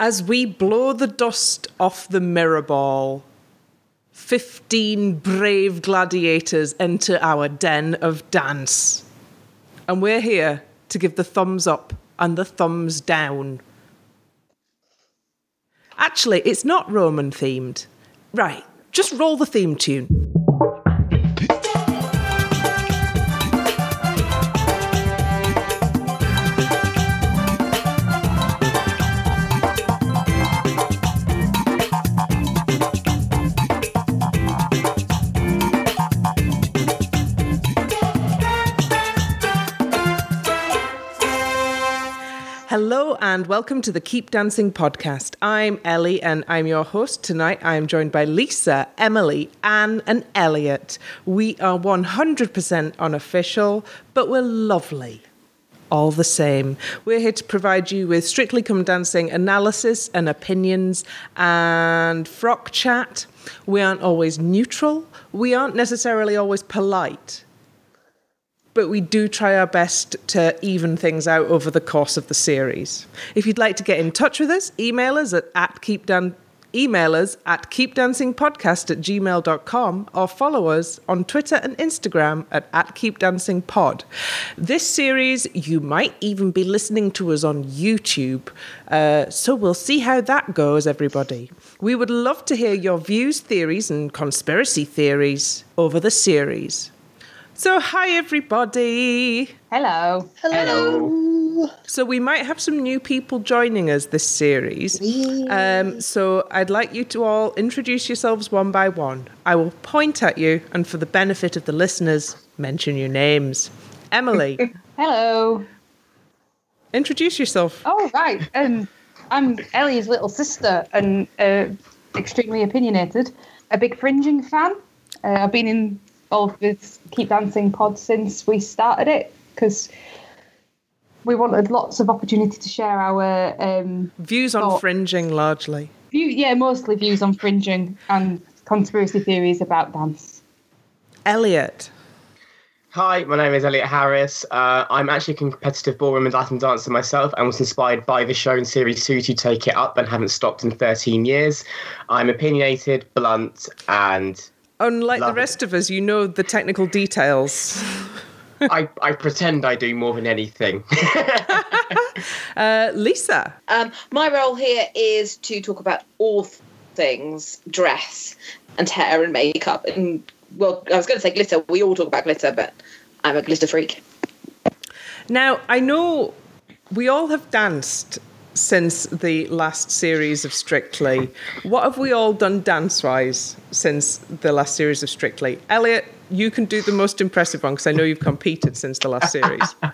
As we blow the dust off the mirror ball, 15 brave gladiators enter our den of dance. And we're here to give the thumbs up and the thumbs down. Actually, it's not Roman themed. Right, just roll the theme tune. And welcome to the Keep Dancing podcast. I'm Ellie and I'm your host tonight. I am joined by Lisa, Emily, Anne, and Elliot. We are 100% unofficial, but we're lovely. All the same. We're here to provide you with strictly come dancing analysis and opinions and frock chat. We aren't always neutral. We aren't necessarily always polite but we do try our best to even things out over the course of the series. If you'd like to get in touch with us, email us at, at keepdan- email us at keepdancingpodcast at gmail.com or follow us on Twitter and Instagram at, at keepdancingpod. This series, you might even be listening to us on YouTube, uh, so we'll see how that goes, everybody. We would love to hear your views, theories, and conspiracy theories over the series. So, hi everybody. Hello. Hello. So, we might have some new people joining us this series. Um, so, I'd like you to all introduce yourselves one by one. I will point at you, and for the benefit of the listeners, mention your names. Emily, Hello. introduce yourself. Oh, right. Um, I'm Ellie's little sister and uh, extremely opinionated. A big fringing fan. Uh, I've been involved with Keep Dancing Pod since we started it because we wanted lots of opportunity to share our um, Views on thought- fringing largely. view, yeah, mostly views on fringing and conspiracy theories about dance. Elliot, Hi, my name is Elliot Harris. Uh, I'm actually a competitive ballroom and Latin dancer myself and was inspired by the show and series Two to Take It Up and haven't stopped in 13 years. I'm opinionated, blunt, and unlike the Love it. rest of us, you know the technical details. I, I pretend I do more than anything. Uh, Lisa, Um, my role here is to talk about all th- things dress and hair and makeup. And well, I was going to say glitter. We all talk about glitter, but I'm a glitter freak. Now, I know we all have danced since the last series of Strictly. What have we all done dance wise since the last series of Strictly? Elliot, you can do the most impressive one because I know you've competed since the last series.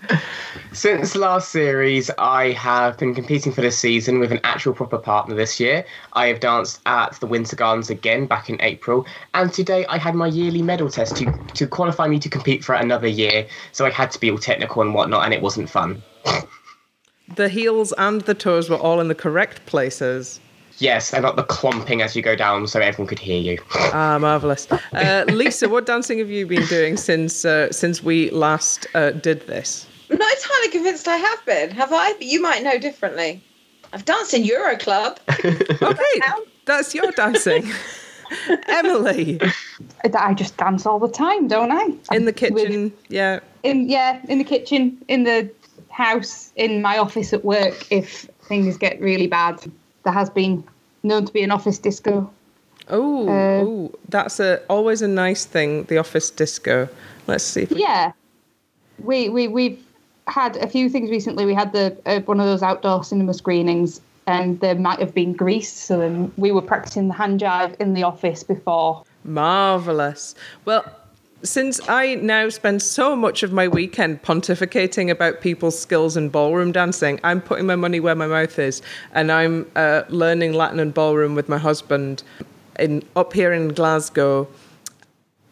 Since last series, I have been competing for this season with an actual proper partner this year. I have danced at the Winter Gardens again back in April, and today I had my yearly medal test to, to qualify me to compete for another year. So I had to be all technical and whatnot, and it wasn't fun. the heels and the toes were all in the correct places. Yes, and not the clomping as you go down, so everyone could hear you. Ah, marvelous. Uh, Lisa, what dancing have you been doing since uh, since we last uh, did this? I'm not entirely convinced I have been, have I? But you might know differently. I've danced in Euro Club. Okay, that's your dancing. Emily, I just dance all the time, don't I? in the With- kitchen, yeah. in yeah in the kitchen in the house in my office at work if things get really bad there has been known to be an office disco Oh, Uh, ooh, that's a always a nice thing. The office disco. Let's see. We, yeah we we we've had a few things recently we had the uh, one of those outdoor cinema screenings and there might have been grease so then we were practicing the hand jive in the office before Marvelous. Well, since I now spend so much of my weekend pontificating about people's skills in ballroom dancing, I'm putting my money where my mouth is, and I'm uh, learning Latin and ballroom with my husband in up here in Glasgow.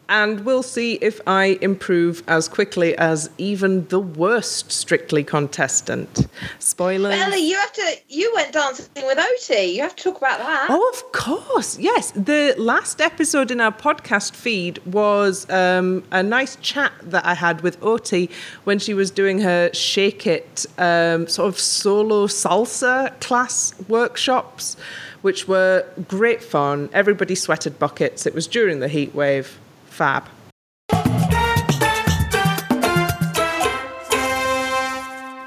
And we'll see if I improve as quickly as even the worst Strictly contestant. Spoilers. Ellie, you have to. You went dancing with Oti. You have to talk about that. Oh, of course. Yes. The last episode in our podcast feed was um, a nice chat that I had with Oti when she was doing her Shake It um, sort of solo salsa class workshops, which were great fun. Everybody sweated buckets. It was during the heat wave. Fab.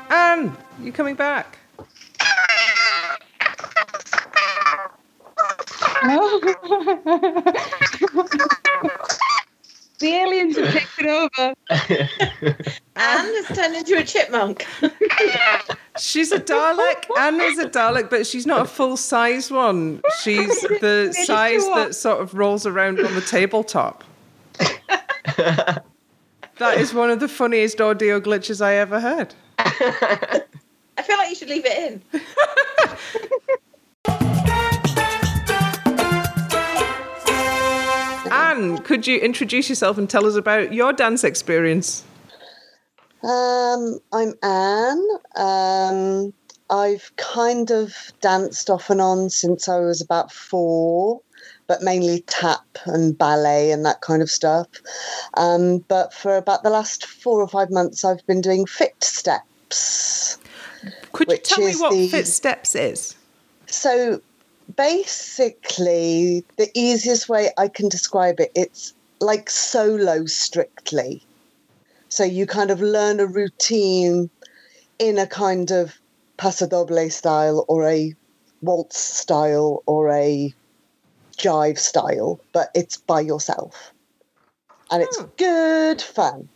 Anne, you coming back? the aliens have taken over. Anne has turned into a chipmunk. She's a Dalek. Anne is a Dalek, but she's not a full size one. She's the size that sort of rolls around on the tabletop. That is one of the funniest audio glitches I ever heard. I feel like you should leave it in. Anne, could you introduce yourself and tell us about your dance experience? Um, I'm Anne. Um, I've kind of danced off and on since I was about four, but mainly tap and ballet and that kind of stuff. Um, but for about the last four or five months, I've been doing fit steps. Could you tell me what the- Fit Steps is? So basically, the easiest way I can describe it, it's like solo strictly. So you kind of learn a routine in a kind of paso doble style or a waltz style or a jive style, but it's by yourself. And it's Hmm. good fun.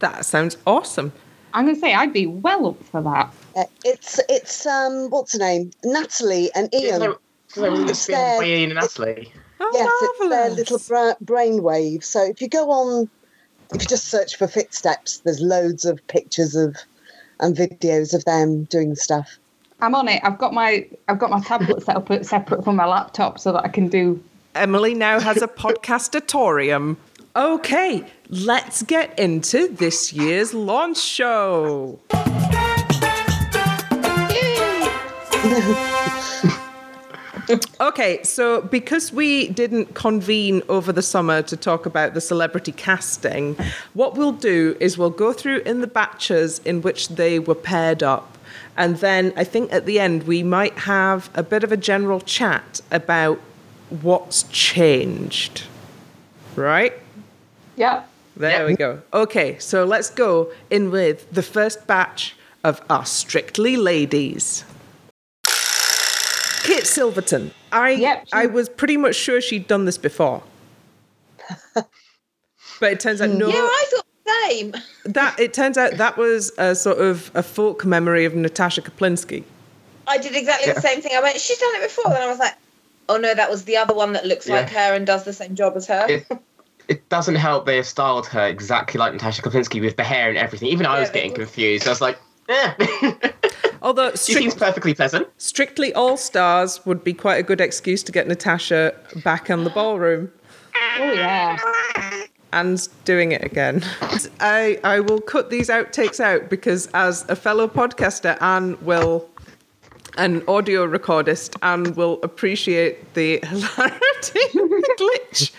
That sounds awesome. I'm going to say I'd be well up for that. Uh, It's it's um what's her name? Natalie and Ian. So, so it's by Ian and Natalie. Oh, Yes, it's their little bra- brainwave. So if you go on, if you just search for Fit Steps, there's loads of pictures of and videos of them doing stuff. I'm on it. I've got my I've got my tablet set up separate from my laptop so that I can do. Emily now has a podcastatorium. Okay, let's get into this year's launch show. Okay, so because we didn't convene over the summer to talk about the celebrity casting, what we'll do is we'll go through in the batches in which they were paired up. And then I think at the end we might have a bit of a general chat about what's changed. Right? Yeah. There Yep. we go. Okay, so let's go in with the first batch of our Strictly Ladies. Kate Silverton. I Yep, she- I was pretty much sure she'd done this before. but it turns out no Yeah, I same. that it turns out that was a sort of a folk memory of Natasha Kaplinsky. I did exactly the same thing. I went, she's done it before. and I was like, oh no, that was the other one that looks like her and does the same job as her. It, it doesn't help they have styled her exactly like Natasha Kaplinsky with the hair and everything. Even I was getting confused. I was like, eh. Although she seems perfectly pleasant. strictly all stars would be quite a good excuse to get Natasha back on the ballroom. Oh yeah. And doing it again. I, I will cut these outtakes out because, as a fellow podcaster, Anne will, an audio recordist, Anne will appreciate the hilarity of the glitch.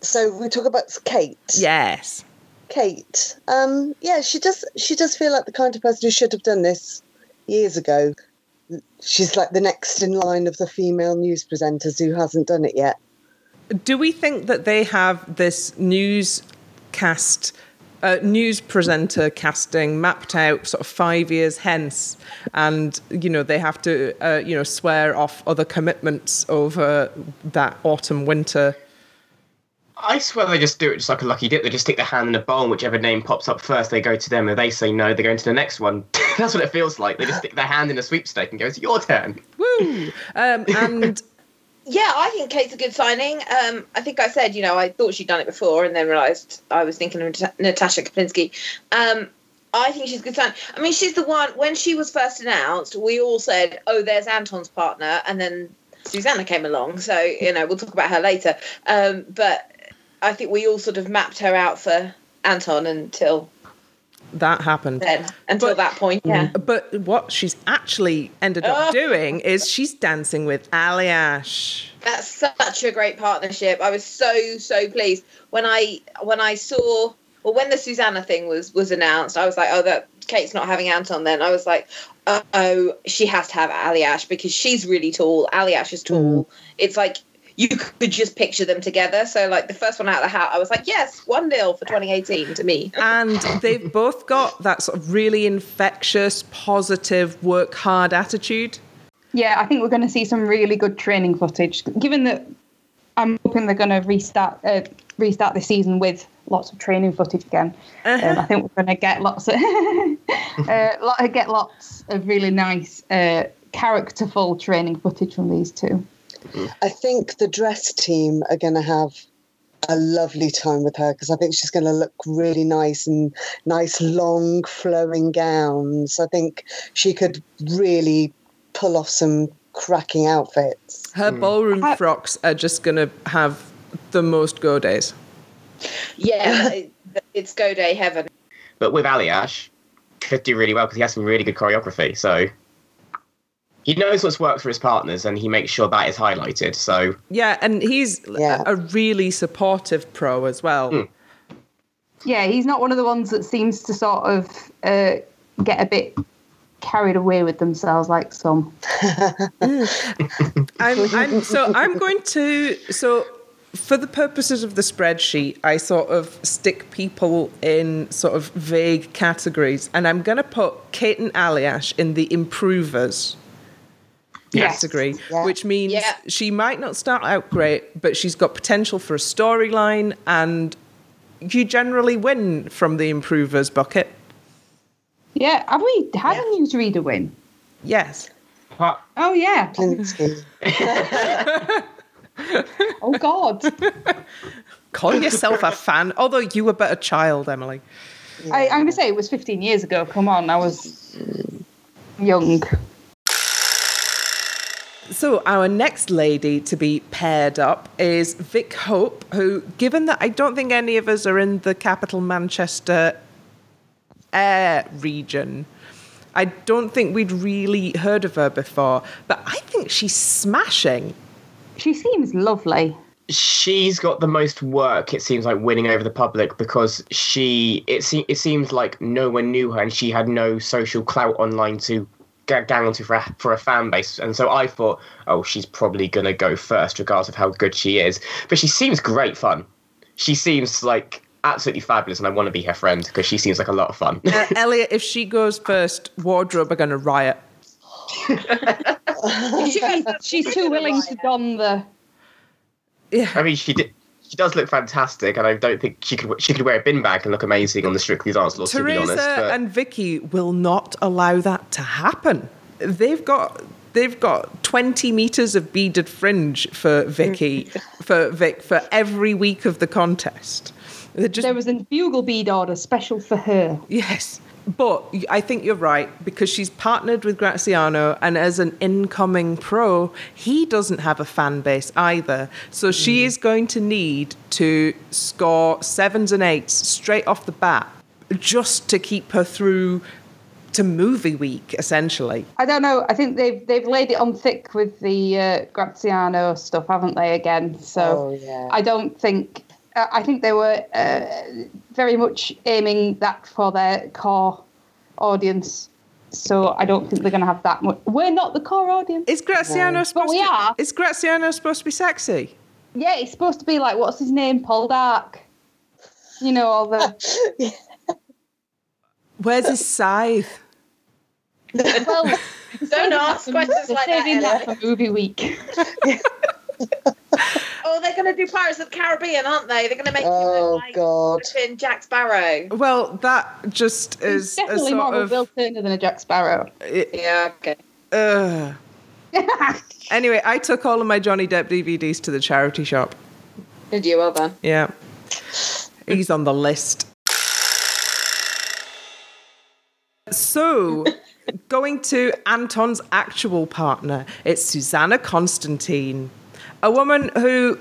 So we talk about Kate. Yes. Kate. Um, yeah, she does. She does feel like the kind of person who should have done this years ago. She's like the next in line of the female news presenters who hasn't done it yet. Do we think that they have this newscast, uh, news presenter casting mapped out sort of five years hence, and you know they have to, uh, you know, swear off other commitments over that autumn winter? I swear they just do it just like a lucky dip. They just stick their hand in a bowl, and whichever name pops up first, they go to them. And they say no, they go into the next one. That's what it feels like. They just stick their hand in a sweepstake and go, "It's your turn." Woo! Um, and Yeah, I think Kate's a good signing. Um, I think I said, you know, I thought she'd done it before and then realised I was thinking of Natasha Kaplinsky. Um, I think she's a good sign. I mean, she's the one, when she was first announced, we all said, oh, there's Anton's partner. And then Susannah came along. So you know, we'll talk about her later. Um, but I think we all sort of mapped her out for Anton until That happened. then, until But- that point. Yeah. Mm. But what she's actually ended up Oh. doing is she's dancing with Aljaž. That's such a great partnership. I was so so pleased when I when I saw well when the Susannah thing was was announced. I was like, oh, that Kate's not having Anton. Then I was like, oh, she has to have Aljaž because she's really tall. Aljaž is tall. Mm. It's like you could just picture them together. So like the first one out of the hat, I was like, yes, one 0 for 2018 to me. And they've both got that sort of really infectious, positive, work hard attitude. Yeah, I think we're going to see some really good training footage. Given that I'm hoping they're going to restart uh, restart the season with lots of training footage again. Um, I think we're going to get lots of uh, get lots of really nice uh, characterful training footage from these two. I think the dress team are going to have a lovely time with her because I think she's going to look really nice and nice long flowing gowns. I think she could really pull off some cracking outfits. Her hmm. ballroom I- frocks are just going to have the most godets. Yeah, it's godet heaven. But with Aljaž, could do really well because he has some really good choreography. So he knows what's worked for his partners, and he makes sure that is highlighted. So Yeah, and he's Yeah. a, a really supportive pro as well. Mm. Yeah, he's not one of the ones that seems to sort of uh, get a bit carried away with themselves like some. I'm, I'm so I'm going to so for the purposes of the spreadsheet, I sort of stick people in sort of vague categories, and I'm going to put Kate and Aljaž in the improvers Yes. category, Yeah. which means Yeah. she might not start out great, but she's got potential for a storyline, and you generally win from the improvers bucket. Yeah, have we had a newsreader win? Yes. what? Oh yeah. Plinsky. Oh God. Call yourself a fan, although you were but a child, Emily. I, I'm gonna say it was 15 years ago. Come on, I was young. So our next lady to be paired up is Vic Hope, who, given that I don't think any of us are in the capital Manchester air region, I don't think we'd really heard of her before. But I think she's smashing. She seems lovely. she's got the most work it seems like winning over the public because she it, se- it seems like no one knew her and she had no social clout online to get gang onto for a, for a fan base and so i thought oh she's probably going to go first regardless of how good she is but she seems great fun she seems like absolutely fabulous and i want to be her friend because she seems like a lot of fun Uh, Elliot, if she goes first, wardrobe are going to riot. She, she's too willing to don the. Yeah. i mean she did she does look fantastic and i don't think she could she could wear a bin bag and look amazing on the strictly dance floor to be honest but and Vicky will not allow that to happen. They've got they've got 20 meters of beaded fringe for Vicky for Vic for every week of the contest. Just There was a bugle bead order special for her. yes. But I think you're right because she's partnered with Graziano, and as an incoming pro, he doesn't have a fan base either. So she is going to need to score sevens and eights straight off the bat just to keep her through to movie week, essentially. I don't know. I think they've they've laid it on thick with the uh, Graziano stuff, haven't they? Again, so Oh, yeah. I don't think. Uh, I think they were uh, very much aiming that for their core audience. So I don't think they're going to have that much. We're not the core audience. Is Graziano No. supposed we to, are. Is Graziano supposed to be sexy? Yeah, he's supposed to be like what's his name, Poldark. You know all the. Where's his scythe? Well, Don't ask questions they're like saving that. that for movie week. Oh, they're going to do Pirates of the Caribbean, aren't they? They're going to make him Oh, look like God. flipping Jack Sparrow. Well, that just He's is a definitely sort more of a of. Bill Turner than a Jack Sparrow. Yeah, okay. Ugh. Anyway, I took all of my Johnny Depp DVDs to the charity shop. Did you? Well done. Yeah. He's on the list. So, going to Anton's actual partner, it's Susannah Constantine, a woman who.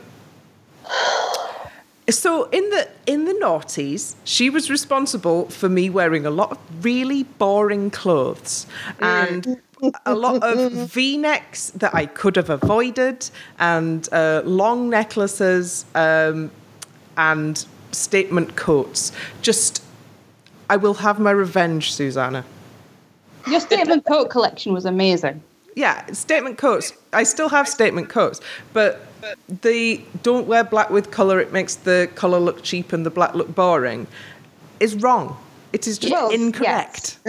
So in the in the noughties, she was responsible for me wearing a lot of really boring clothes and a lot of V-necks that I could have avoided, and uh, long necklaces um, and statement coats. Just, I will have my revenge, Susannah. Your statement coat collection was amazing. Yeah, statement coats. I still have statement coats, but the don't wear black with colour, it makes the colour look cheap and the black look boring, is wrong. It is just Well, incorrect.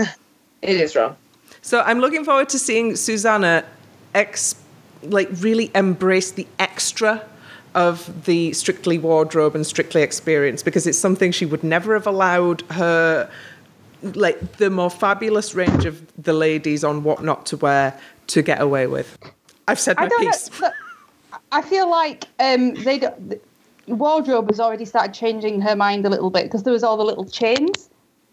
It is wrong. So I'm looking forward to seeing Susannah ex like really embrace the extra of the strictly wardrobe and strictly experience because it's something she would never have allowed her like the more fabulous range of the ladies on what not to wear to get away with. I've said my I piece. I feel like um, they the wardrobe has already started changing her mind a little bit because there was all the little chains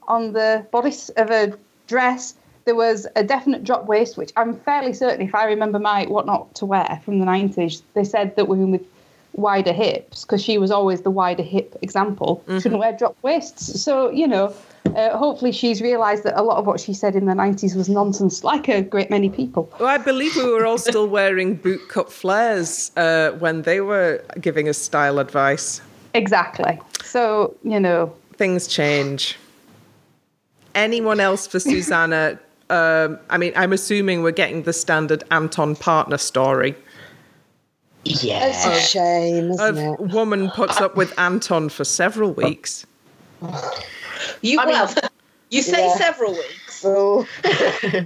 on the bodice of a dress. There was a definite drop waist, which I'm fairly certain, if I remember my what not to wear from the 90s, they said that women with wider hips, because she was always the wider hip example, shouldn't wear drop waists. So, you know, uh, hopefully she's realised that a lot of what she said in the 90s was nonsense, like a great many people. Well, I believe we were all still wearing boot cut flares uh, when they were giving us style advice. Exactly. So, you know, things change. Anyone else for Susannah? Um, I mean, I'm assuming we're getting the standard Anton partner story. It's Yeah. a shame, A isn't it? woman puts up with Anton for several weeks. You I mean- well, you say Yeah. several weeks. Oh.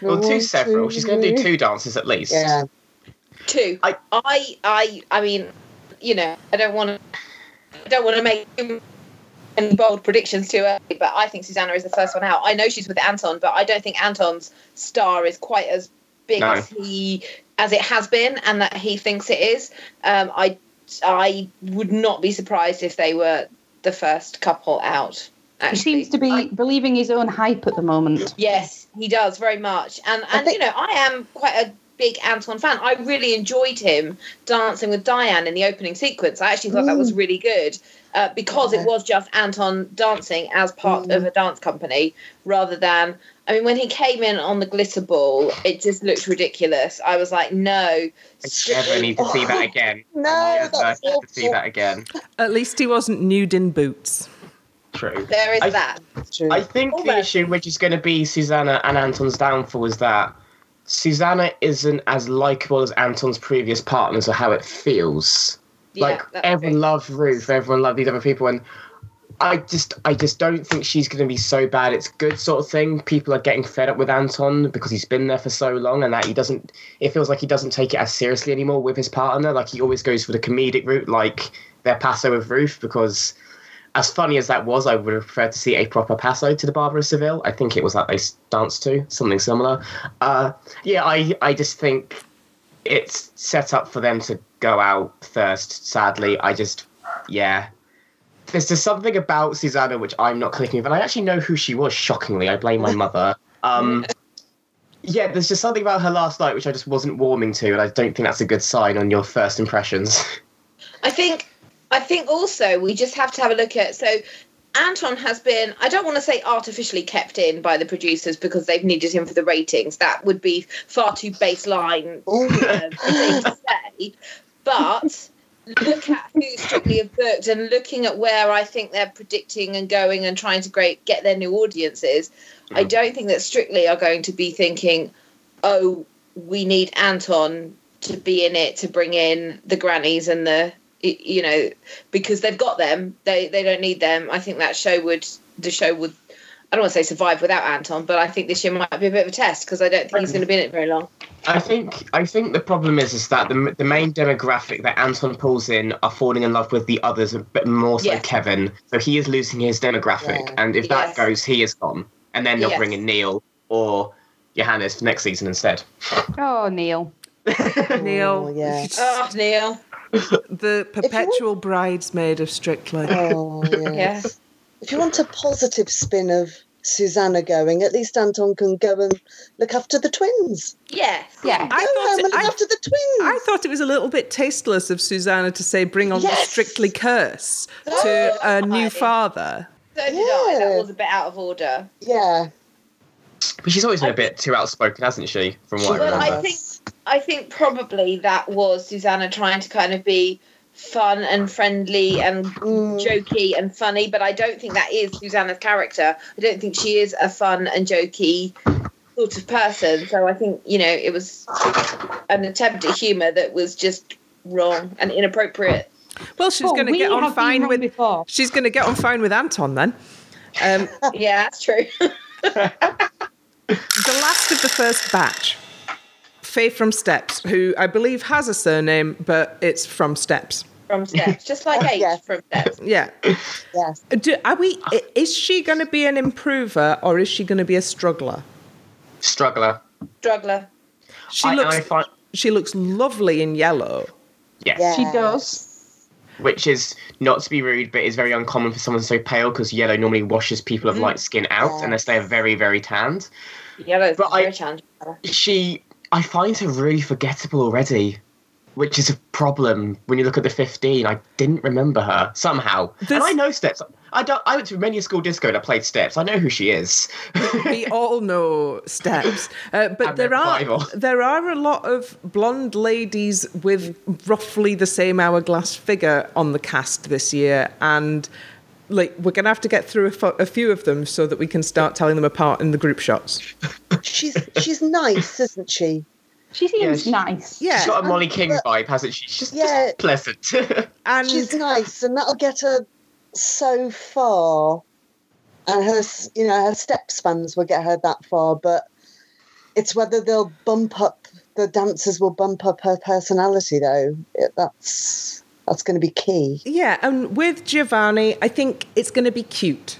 Well, two One, several. She's going to do two dances at least. Yeah. Two. I- I, I, I mean, you know, I don't want to, I don't want to make any bold predictions too early, but I think Susannah is the first one out. I know she's with Anton, but I don't think Anton's star is quite as big No. as he as it has been, and that he thinks it is. Um, I, I would not be surprised if they were the first couple out. he seems to be I- believing his own hype at the moment. Yes, he does very much, and and think- you know I am quite a big Anton fan. I really enjoyed him dancing with Diane in the opening sequence. I actually thought that was really good uh, because Yeah. it was just Anton dancing as part of a dance company rather than. I mean, when he came in on the glitter ball, it just looked ridiculous. I was like, no, I never need to see that again. No, Never that's need to see that again. At least he wasn't nude in boots. True. there is I- that. True. I think the issue, which is going to be Susannah and Anton's downfall, is that Susannah isn't as likable as Anton's previous partners, or how it feels. Yeah, like everyone loved Ruth, everyone loved these other people, and I just, I just don't think she's going to be so bad. It's good sort of thing. People are getting fed up with Anton because he's been there for so long, and that he doesn't. It feels like he doesn't take it as seriously anymore with his partner. Like he always goes for the comedic route, like their passo with Ruth, because as funny as that was, I would have preferred to see a proper paso to the Barber of Seville. I think it was that they danced to something similar. Uh, yeah, I, I just think it's set up for them to go out first. Sadly, I just, yeah. There's just something about Susannah which I'm not clicking with, and I actually know who she was. Shockingly, I blame my mother. Um, yeah, there's just something about her last night which I just wasn't warming to, and I don't think that's a good sign on your first impressions. I think I think also we just have to have a look at so Anton has been I don't want to say artificially kept in by the producers because they've needed him for the ratings. That would be far too baseline uh, to say. But look at who Strictly have booked and looking at where I think they're predicting and going and trying to great get their new audiences. I don't think that Strictly are going to be thinking, oh, we need Anton to be in it to bring in the grannies and the you know because they've got them they they don't need them i think that show would the show would i don't want to say survive without anton but i think this year might be a bit of a test because i don't think he's going to be in it very long I think I think the problem is is that the the main demographic that Anton pulls in are falling in love with the others, but more so Yeah. Kevin. So he is losing his demographic, Yeah. and if Yes. that goes, he is gone. And then they'll Yes. bring in Neil or Johannes for next season instead. Oh, Neil. Neil, Oh, yeah. oh neil the perpetual bridesmaid of Strictly. Oh, yeah. yeah If you want a positive spin of Susannah going, at least Anton can go and look after the twins. Yes. Yeah. I go thought home it- and look I- after the twins. I thought it was a little bit tasteless of Susannah to say, bring on the strictly curse to oh, a new Right. father. So did I. That was a bit out of order. yeah. But she's always been a bit too outspoken, hasn't she? From what I Well, remember. I think I think probably that was Susannah trying to kind of be fun and friendly and Mm. jokey and funny, but I don't think that is Susannah's character. I don't think she is a fun and jokey sort of person. So I think you know it was an attempt at humour that was just wrong and inappropriate. Well, she's Oh, going to get on have fine with. before. She's going to get on fine with Anton then. Um, Yeah, that's true. the last of the first batch, Faye from Steps, who I believe has a surname, but it's from Steps. from steps, just like H Yes. from steps. Yeah. Yes. Do, are we? Is she going to be an improver or is she going to be a struggler? Struggler. Struggler. She I, looks. I find, She looks lovely in yellow. yes. Yeah. She does. Which is not to be rude, but is very uncommon for someone so pale because yellow normally washes people of light skin out Yeah. unless they're very, very tanned. Yellow's But I- very challenging. colour. She, I find her really forgettable already, which is a problem when you look at the 15. I didn't remember her somehow. This- And I know Steps. I don't. I went to many a school disco and I played Steps. I know who she is. we all know steps, uh, but And there are there are a lot of blonde ladies with roughly the same hourglass figure on the cast this year, and like we're gonna have to get through a, fo- a few of them so that we can start telling them apart in the group shots. She's she's nice, isn't she? She seems she- nice. Yeah, She's got a Molly and- King but- vibe, hasn't she? She's just, Yeah. just pleasant. and She's nice, and that'll get her so far. And her, s- you know, her steps fans will get her that far, but it's whether they'll bump up the dancers will bump up her personality, though. It, that's that's going to be key. Yeah, and with Giovanni, I think it's going to be cute.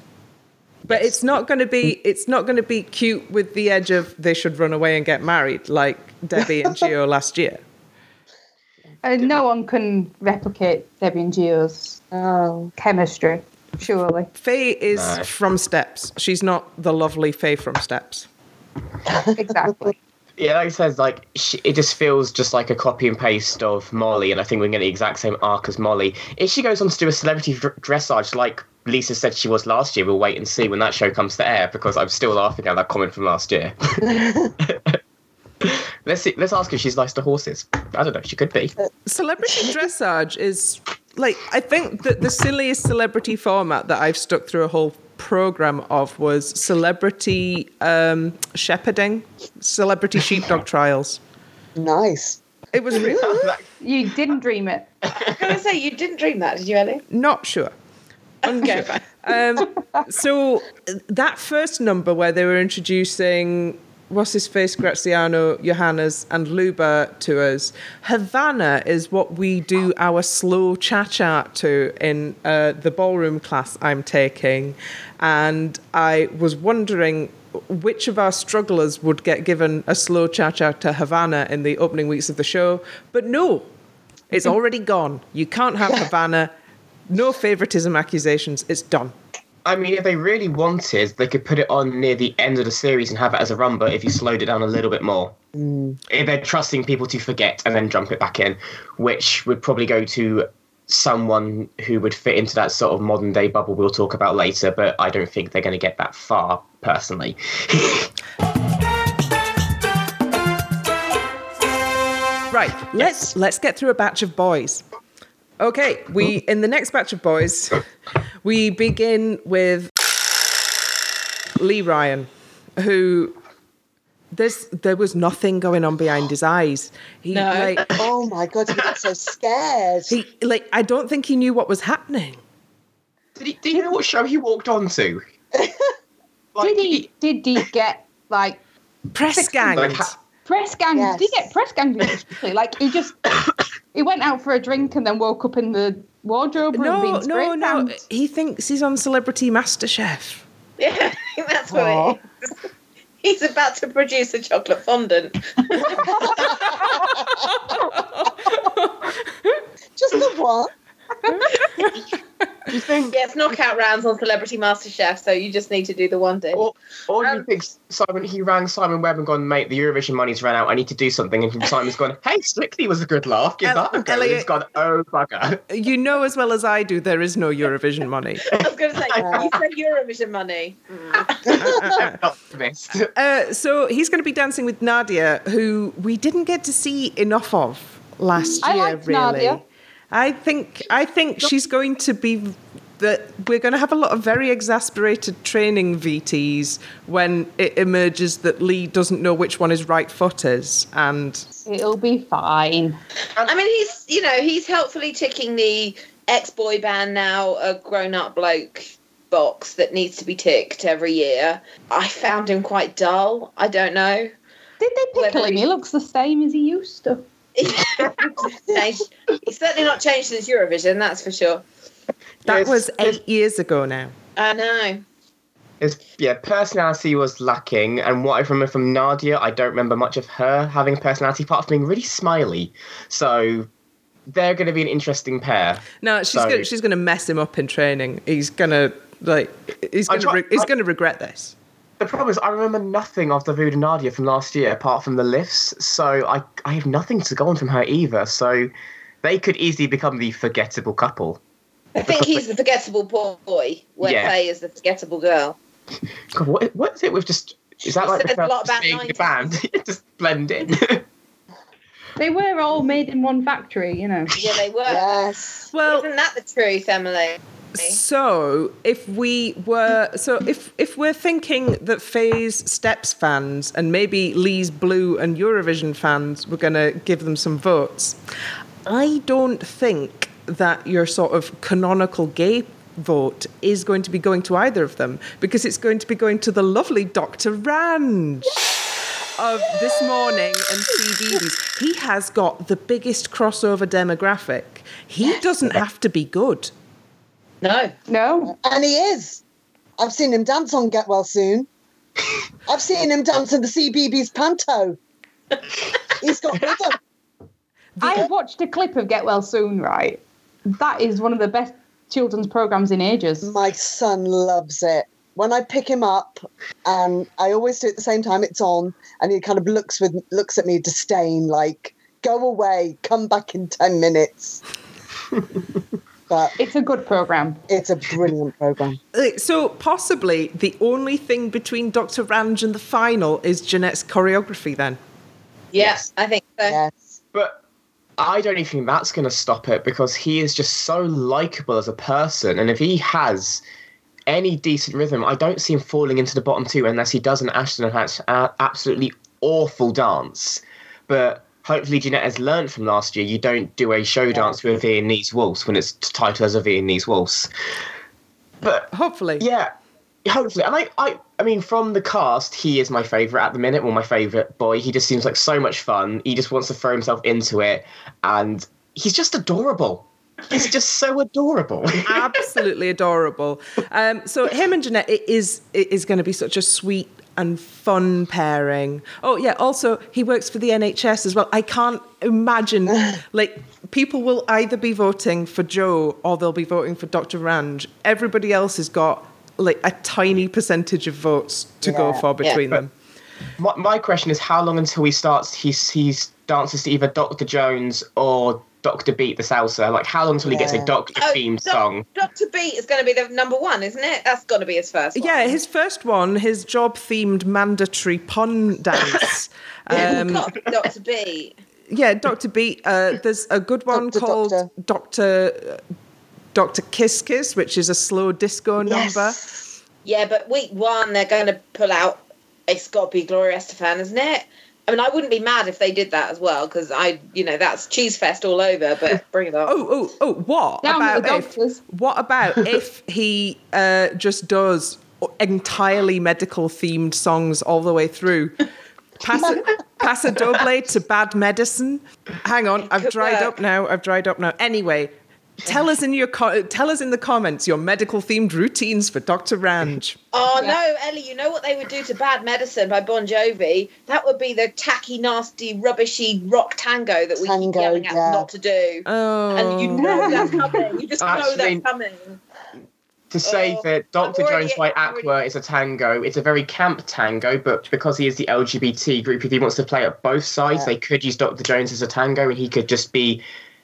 But it's not going to be it's not going to be cute with the edge of they should run away and get married like Debbie and Gio last year. And Uh, no one can replicate Debbie and Gio's Oh, chemistry, surely. Faye is No. from Steps. She's not the lovely Faye from Steps. Exactly. Yeah, like I said, like she, it just feels just like a copy and paste of Molly, and I think we're getting the exact same arc as Molly. If she goes on to do a celebrity dr- dressage like Lisa said she was last year, we'll wait and see when that show comes to air because I'm still laughing at that comment from last year. let's see. Let's ask if she's nice to horses. I don't know. She could be. Uh, celebrity dressage is like I think that the silliest celebrity format that I've stuck through a whole program of was celebrity um, shepherding, celebrity sheepdog trials. nice. It was real. You didn't dream it. I was going to say, you didn't dream that, did you, Ellie? not sure. Okay. Um, so that first number where they were introducing what's his face, Graziano, Johannes, and Luba to us, Havana is what we do our slow cha cha to in uh, the ballroom class I'm taking, and I was wondering. Which of our strugglers would get given a slow cha cha to Havana in the opening weeks of the show? But no, it's mm-hmm. already gone. You can't have Havana. No favoritism accusations. It's done. I mean, if they really wanted, they could put it on near the end of the series and have it as a rumba if you slowed it down a little bit more. Mm. If they're trusting people to forget and then jump it back in, which would probably go to someone who would fit into that sort of modern day bubble we'll talk about later, but I don't think they're going to get that far personally. Right. Let's let's get through a batch of boys. Okay, we in the next batch of boys, we begin with Lee Ryan, who there's there was nothing going on behind his eyes. He No. like Oh my god, he got so scared. he like I don't think he knew what was happening. Did, he, did you know what show he walked on to? Like, Did he? Did he get like Press Six- ganged. Like, ha- press gang? Yes. Did he get press gang really? Like he just he went out for a drink and then woke up in the wardrobe room no, being no, no. tanned. He thinks he's on Celebrity MasterChef. Yeah, that's what Aw. it is. He's about to produce a chocolate fondant. Just the one. Do you think? Yeah, it's knockout rounds on Celebrity MasterChef, so you just need to do the one dish. Or, or do you Um, think Simon? He rang Simon Webbe and gone, mate. The Eurovision money's run out. I need to do something. And Simon's gone, hey, Strictly was a good laugh. Give El- that a go. And Elliot- he's gone, oh bugger. You know as well as I do, there is no Eurovision money. I was going to say, you said Eurovision money. I'm. Uh, so he's going to be dancing with Nadiya, who we didn't get to see enough of last I year. liked really, Nadiya. I think I think she's going to be that we're going to have a lot of very exasperated training VTs when it emerges that Lee doesn't know which one his right foot is, and It'll be fine. I mean, he's you know he's helpfully ticking the ex boy band now a grown up bloke box that needs to be ticked every year. I found him quite dull. I don't know. Did they pickle him? He looks the same as he used to. Changed- he's certainly not changed since Eurovision, that's for sure. that Yes, was eight years ago now. I know. His yeah, personality was lacking, and what I remember from Nadiya, I don't remember much of her having a personality apart from being really smiley. So they're going to be an interesting pair. No, she's So- gonna, she's going to mess him up in training. He's gonna like he's going to re- he's going to regret this. The problem is, I remember nothing of the Voodoo Nadiya from last year apart from the lifts, so I I have nothing to go on from her either. So they could easily become the forgettable couple. I think he's the forgettable boy when Yeah. Faye is the forgettable girl. God, what what is it with just? Is that He like the a lot first about being the band? just blend in. They were all made in one factory, you know. Yeah, they were. Yes. Well, Isn't that the truth, Emily? So if we were so if if we're thinking that Faye's Steps fans and maybe Lee's Blue and Eurovision fans were going to give them some votes, I don't think that your sort of canonical gay vote is going to be going to either of them because it's going to be going to the lovely Dr. Ranj. Of this morning and CBeebies. He has got the biggest crossover demographic. He doesn't have to be good. No. No. And he is. I've seen him dance on Get Well Soon. I've seen him dance in the CBeebies Panto. He's got rhythm. I watched a clip of Get Well Soon, right? That is one of the best children's programs in ages. My son loves it. When I pick him up, and I always do it at the same time it's on, and he kind of looks with looks at me disdain, like, go away, come back in ten minutes. but It's a good program. it's a brilliant program. Uh, So possibly the only thing between Dr. Ranj and the final is Janette's choreography. Then Yes, I think so. Yes. But I don't even think that's going to stop it because he is just so likable as a person. And if he has any decent rhythm, I don't see him falling into the bottom two unless he does an Aston and Hatch uh, absolutely awful dance. But hopefully, Janette has learned from last year you don't do a show dance with a Viennese waltz when it's titled as a Viennese waltz. But hopefully, yeah, hopefully. And I, I, I mean, from the cast, he is my favourite at the minute. Well, my favourite boy. He just seems like so much fun. He just wants to throw himself into it, and he's just adorable. He's just so adorable. absolutely adorable. Um, so him and Janette it is it is going to be such a sweet and fun pairing. Oh yeah, also he works for the NHS as well. I can't imagine like people will either be voting for Joe or they'll be voting for Dr. Ranj. Everybody else has got like a tiny percentage of votes to go for between But- them. my, my question is, how long until he starts? He he's dances to either Doctor Jones or Doctor Beat the salsa. Like, how long until he gets a Doctor Oh, themed Doc- song? Dr. Beat is going to be the number one, isn't it? That's got to be his first one. Yeah, his first one, his job themed mandatory pun dance. Um, Dr. Beat. yeah, Doctor Beat. Uh, there's a good one Doctor, called Doctor. Doctor Doctor Kiss Kiss, which is a slow disco number. Yeah, but week one they're going to pull out. It's got to be Gloria Estefan, isn't it? I mean, I wouldn't be mad if they did that as well because I, you know, that's cheese fest all over. But bring it on. Oh, oh, oh! What Down about if? What about if he uh, just does entirely medical themed songs all the way through? Pasa, Pasa Doble to Bad Medicine. Hang on, I've dried work. up now. I've dried up now. Anyway, tell us in your co- tell us in the comments your medical themed routines for Dr. Ranj. Oh Yeah. no, Ellie! You know what they would do to Bad Medicine by Bon Jovi? That would be the tacky, nasty, rubbishy rock tango that we keep Tango, yelling at yeah. not to do. Oh, And you oh. know that's coming. You just know that's coming. To say Oh, that Dr. Jones by I'm already- Aqua is a tango, it's a very camp tango, but because he is the LGBT group, if he wants to play at both sides, Yeah. they could use Dr. Jones as a tango and he could just be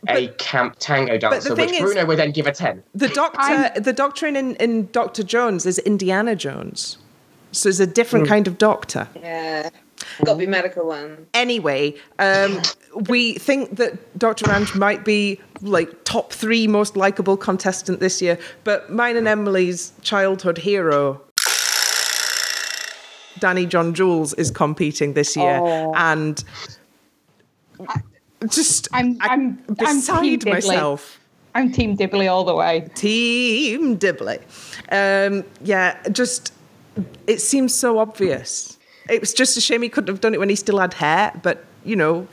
a camp tango dancer, thing which is- Bruno would then give a 10. the doctor I'm- the doctor in, in Dr. Jones is Indiana Jones. So it's a different kind of doctor. Yeah, got to be medical one. Anyway, um, we think that Dr. Ranj might be like top three most likable contestant this year, but mine and Emily's childhood hero, Danny John Jules, is competing this year, Oh. and just I'm- I- I'm- I'm beside myself. I'm Team Dibley all the way. Team Dibley. Um, yeah, just it seems so obvious. It was just a shame he couldn't have done it when he still had hair, but you know,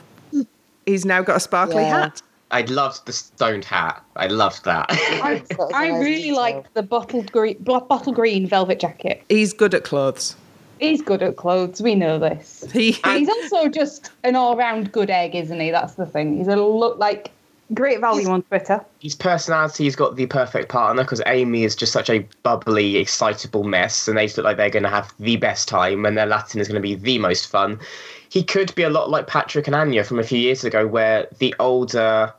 he's now got a sparkly Yeah. hat. I loved the stoned hat. I loved that. I, That was a I nice really detail. like the bottle green, bottle green velvet jacket. He's good at clothes. He's good at clothes. We know this. He, he's also just an all-round good egg, isn't he? That's the thing. He's a look like great value on Twitter. His personality's got the perfect partner because Amy is just such a bubbly, excitable mess, and they look like they're going to have the best time, and their Latin is going to be the most fun. He could be a lot like Patrick and Anya from a few years ago, where the older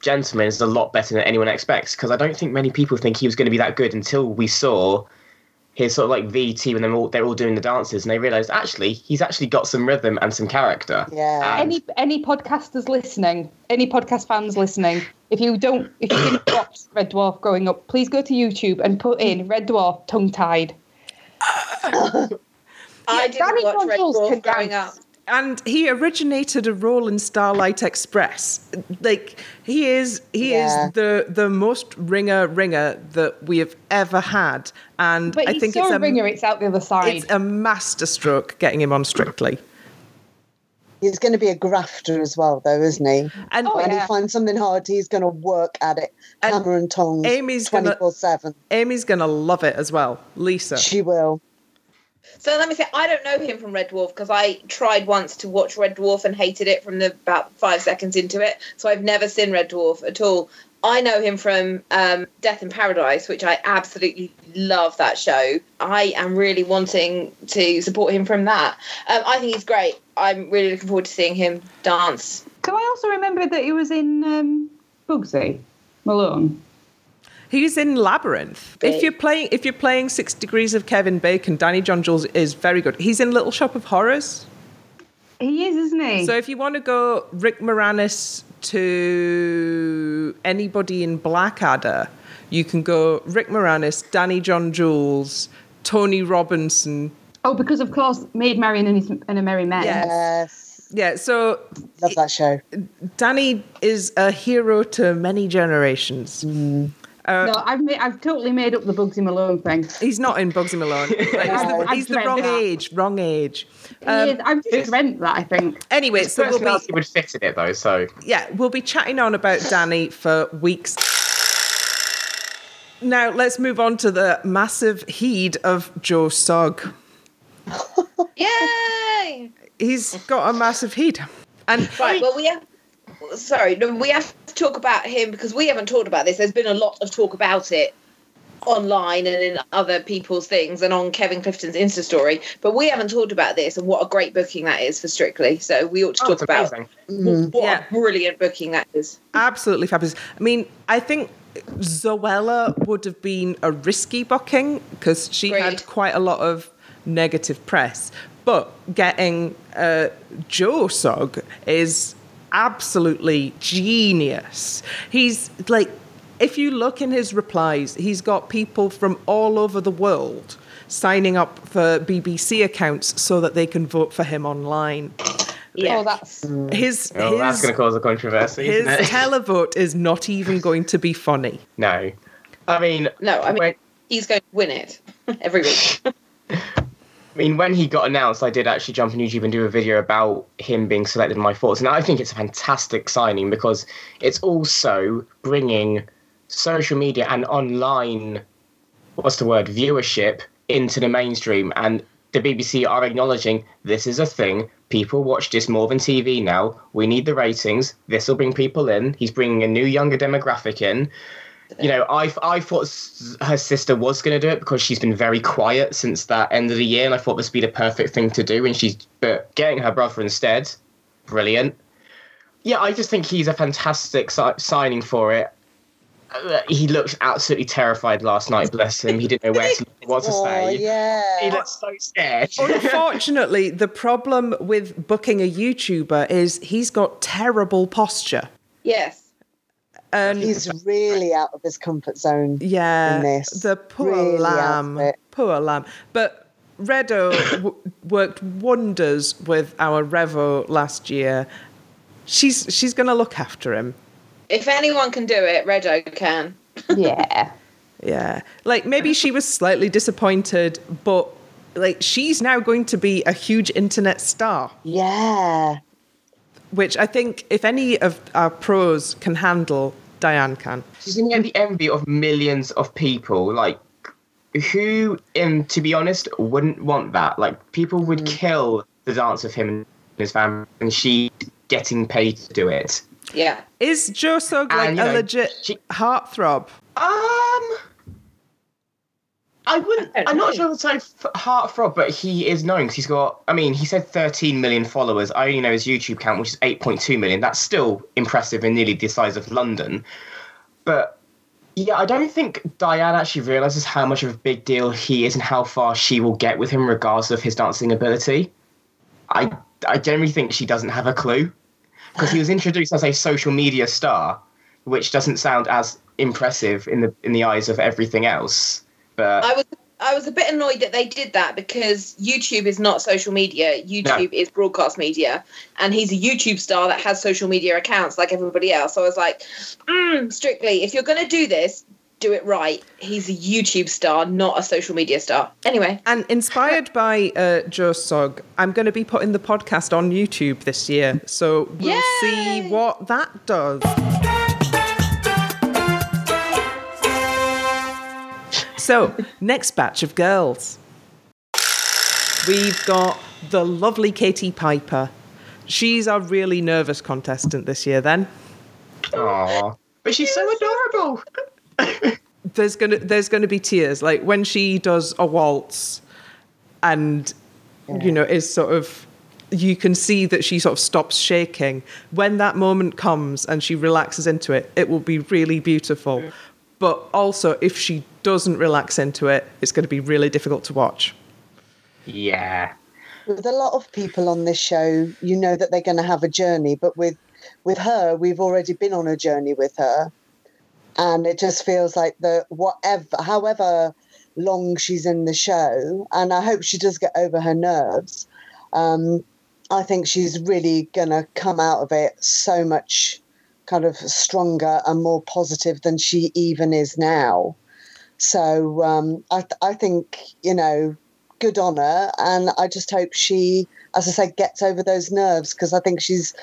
gentleman is a lot better than anyone expects. Because I don't think many people think he was going to be that good until we saw his sort of like VT when they're all they're all doing the dances, and they realised actually he's actually got some rhythm and some character. Yeah. And- Any any podcasters listening, any podcast fans listening, if you don't, if you didn't watch Red Dwarf growing up, please go to YouTube and put in Red Dwarf tongue tied. I didn't Danny watch Red Controls Dwarf can growing up. And he originated a role in Starlight Express. Like he is, he Yeah. is the the most ringer ringer that we have ever had, and But I think so it's a ringer, it's out the other side. it's a masterstroke getting him on Strictly. He's going to be a grafter as well, though, isn't he? And Oh, when yeah. he finds something hard, he's going to work at it, hammer and tongs, Amy's 24 7. Amy's gonna love it as well. Lisa. She will. So let me say, I don't know him from Red Dwarf because I tried once to watch Red Dwarf and hated it from the about five seconds into it. So I've never seen Red Dwarf at all. I know him from um, Death in Paradise, which I absolutely love that show. I am really wanting to support him from that. Um, I think he's great. I'm really looking forward to seeing him dance. So I also remember that he was in um, Bugsy Malone. He's in Labyrinth. If you're playing, if you're playing Six Degrees of Kevin Bacon, Danny John Jules is very good. He's in Little Shop of Horrors. He is, isn't he? So if you want to go Rick Moranis to anybody in Blackadder, you can go Rick Moranis, Danny John Jules, Tony Robinson. oh, because of course, Maid Marian and, his, and a Merry Men. Yeah. Yes. Yeah, so Love that show. Danny is a hero to many generations. Mm. No, I've made, I've totally made up the Bugsy Malone thing. He's not in Bugsy Malone. Like, he's the, he's the wrong that. age. Wrong age. He Um, is, I've just dreamt that. I think. Anyway, His so we'll be personality would fit in it though, so yeah, we'll be chatting on about Danny for weeks. Now let's move on to the massive heed of Joe Sugg. Yay! He's got a massive heed, and Right. Well, we have. Sorry, no, we have to talk about him because we haven't talked about this. There's been a lot of talk about it online and in other people's things and on Kevin Clifton's Insta story, but we haven't talked about this and what a great booking that is for Strictly. So we ought to oh, talk about amazing. what Yeah. a brilliant booking that is. absolutely fabulous. I mean, I think Zoella would have been a risky booking because she Agreed. had quite a lot of negative press, but getting uh, Joe Sugg is absolutely genius. He's like, if you look in his replies, he's got people from all over the world signing up for BBC accounts so that they can vote for him online. Yeah. Oh, that's His Oh, that's going to cause a controversy, his isn't it? televote is not even going to be funny. no, I mean, No, I mean when, he's going to win it every week. I mean, when he got announced, I did actually jump on YouTube and do a video about him being selected in my thoughts, and I think it's a fantastic signing because it's also bringing social media and online, what's the word, viewership into the mainstream. And the BBC are acknowledging this is a thing. People watch this more than TV now. We need the ratings. This will bring people in. He's bringing a new, younger demographic in. You know, I, I thought her sister was going to do it because she's been very quiet since that end of the year, and I thought this would be the perfect thing to do. And she's but getting her brother instead, brilliant. Yeah, I just think he's a fantastic si- signing for it. Uh, he looked absolutely terrified last night. Bless him. He didn't know where to what to Oh, say. He yeah. looked so scared. Unfortunately, the problem with booking a YouTuber is he's got terrible posture. Yes. And He's really out of his comfort zone. yeah, in this. the poor Really lamb, poor lamb. But Redo w- worked wonders with our Revo last year. She's she's going to look after him. If anyone can do it, Redo can. Yeah. Yeah. Like maybe she was slightly disappointed, but like she's now going to be a huge internet star, Yeah. Which I think if any of our pros can handle, Dianne can. She's gonna get the envy of millions of people. Like, who, in to be honest, wouldn't want that? Like, people would kill the dance of him and his family, and she getting paid to do it. Yeah. Is Joe Sugg like And, a know, legit she- heartthrob? Um, I wouldn't. I I'm not sure it's like heartthrob, but he is known because he's got. I mean, he said 13 million followers. I only know his YouTube count, which is 8.2 million. That's still impressive and nearly the size of London. But yeah, I don't think Dianne actually realizes how much of a big deal he is and how far she will get with him, regardless of his dancing ability. I I generally think she doesn't have a clue because he was introduced as a social media star, which doesn't sound as impressive in the in the eyes of everything else. But I was I was a bit annoyed that they did that because YouTube is not social media. YouTube is broadcast media, and he's a YouTube star that has social media accounts like everybody else. So I was like, mm, strictly, if you're going to do this, do it right. He's a YouTube star, not a social media star. Anyway, And inspired by uh, Joe Sugg, I'm going to be putting the podcast on YouTube this year. So we'll see what that does. So, next batch of girls. We've got the lovely Katie Piper. She's our really nervous contestant this year, then. Aw. but she's so adorable. there's gonna there's gonna be tears like when she does a waltz and you know is sort of you can see that she sort of stops shaking when that moment comes and she relaxes into it it will be really beautiful but also if she doesn't relax into it it's going to be really difficult to watch Yeah. with a lot of people on this show, you know that they're going to have a journey, but with with her, we've already been on a journey with her, and it just feels like the whatever, however long she's in the show, and I hope she does get over her nerves. Um, I think she's really going to come out of it so much kind of stronger and more positive than she even is now. So um, I, th- I think you know good on her, and I just hope she, as I say, gets over those nerves because I think she's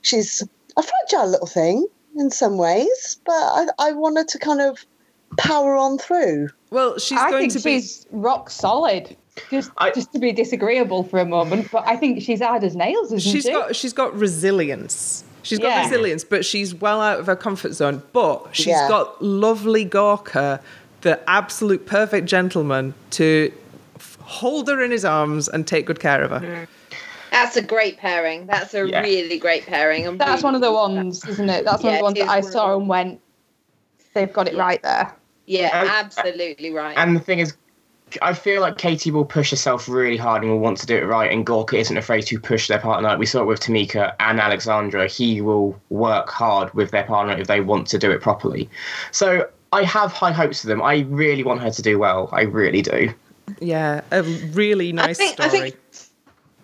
she's a fragile little thing in some ways, but I, I want her to kind of power on through. well she's I going think to be she's rock solid. Just, I- just to be disagreeable for a moment, but I think she's hard as nails, isn't she's she? got she's got resilience. She's got Yeah. resilience, but she's well out of her comfort zone. But she's Yeah. got lovely Gorka, the absolute perfect gentleman, to f- hold her in his arms and take good care of her. Mm. that's a great pairing. That's a Yeah. really great pairing. I'm That's really one of the pleased with that. ones, isn't it? That's one of the ones that I is one of saw and went, they've got it Yeah. right there. Yeah, uh, absolutely right. And the thing is, I feel like Katie will push herself really hard and will want to do it right, and Gorka isn't afraid to push their partner. Like we saw it with Tameka and Alexandra. He will work hard with their partner if they want to do it properly. So I have high hopes for them. I really want her to do well. I really do. Yeah, a really nice I think, story. I think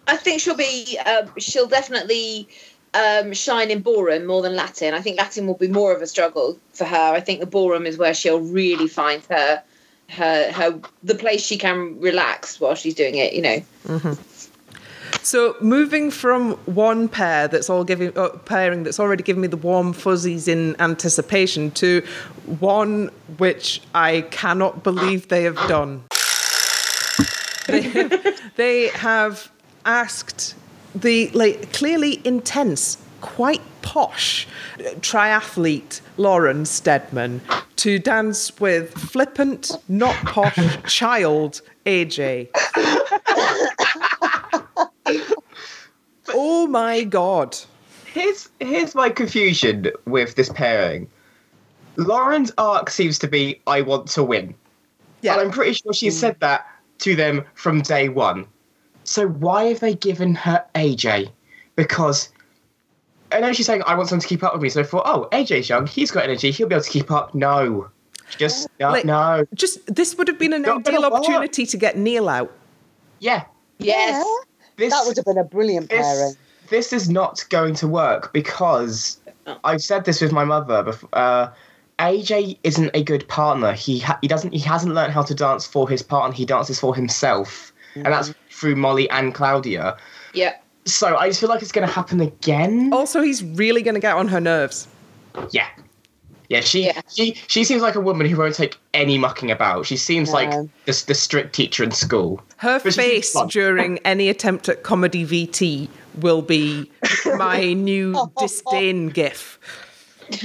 I think she'll be um, she'll definitely um, shine in ballroom more than Latin. I think Latin will be more of a struggle for her. I think the ballroom is where she'll really find her her her the place she can relax while she's doing it. You know. So moving from one pair that's all giving uh, pairing that's already giving me the warm fuzzies in anticipation to one which I cannot believe they have done. they, have, they have asked the like clearly intense, quite posh triathlete Lauren Steadman to dance with flippant, not posh child AJ. oh my god. Here's here's my confusion with this pairing. Lauren's arc seems to be I want to win. Yeah. And I'm pretty sure she mm. said that to them from day one. So why have they given her AJ? Because I know she's saying I want someone to keep up with me. So I thought, oh, AJ's young, he's got energy, he'll be able to keep up. No, just no, Like- no. Just this would have been an Not gonna ideal work. opportunity to get Neil out. Yeah, Yes. this That would have been a brilliant pairing. this this is not going to work because I've said this with my mother. Before, uh, AJ isn't a good partner. He ha- he doesn't he hasn't learned how to dance for his partner. He dances for himself, and that's through Mollie and Claudia. Yeah. So I just feel like it's going to happen again. Also, he's really going to get on her nerves. Yeah. Yeah, she Yeah. she she seems like a woman who won't take any mucking about. She seems like the, the strict teacher in school. Her But face during any attempt at comedy VT will be my new disdain gif.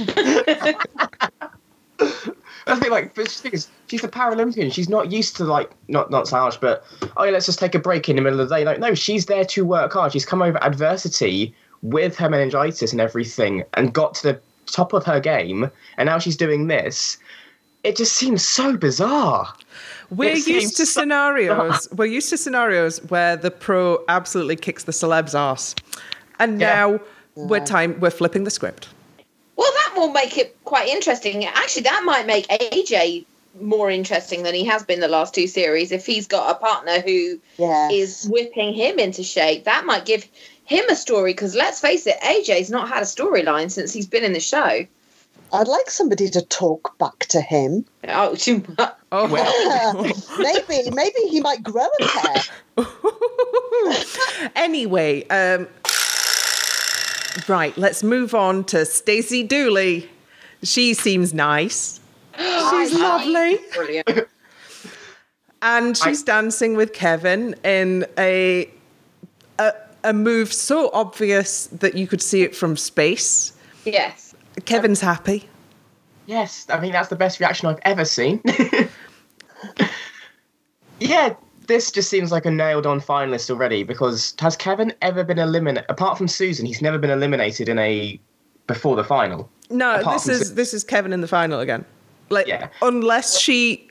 I think like but thing is, she's a Paralympian. She's not used to like not not so harsh, but oh yeah, let's just take a break in the middle of the day. Like no, she's there to work hard. She's come over adversity with her meningitis and everything, and got to the top of her game, and now she's doing this. It just seems so bizarre. We're It used to so- scenarios. We're used to scenarios where the pro absolutely kicks the celeb's ass, and Yeah. now we're time we're flipping the script. Well, that will make it quite interesting. Actually, that might make AJ more interesting than he has been the last two series. If he's got a partner who Yeah. is whipping him into shape, that might give him a story. Because let's face it, AJ's not had a storyline since he's been in the show. I'd like somebody to talk back to him. Oh, Oh, well. maybe, maybe he might grow a pair. anyway, um, right. Let's move on to Stacey Dooley. She seems nice. She's lovely. brilliant. and she's dancing with Kevin in a, a a move so obvious that you could see it from space. Yes. Kevin's happy. Yes, I think that's the best reaction I've ever seen. yeah, this just seems like a nailed on finalist already because has Kevin ever been eliminated? Apart from Susan, he's never been eliminated in a before the final. No, Apart this is Su- this is Kevin in the final again. Like Yeah. unless she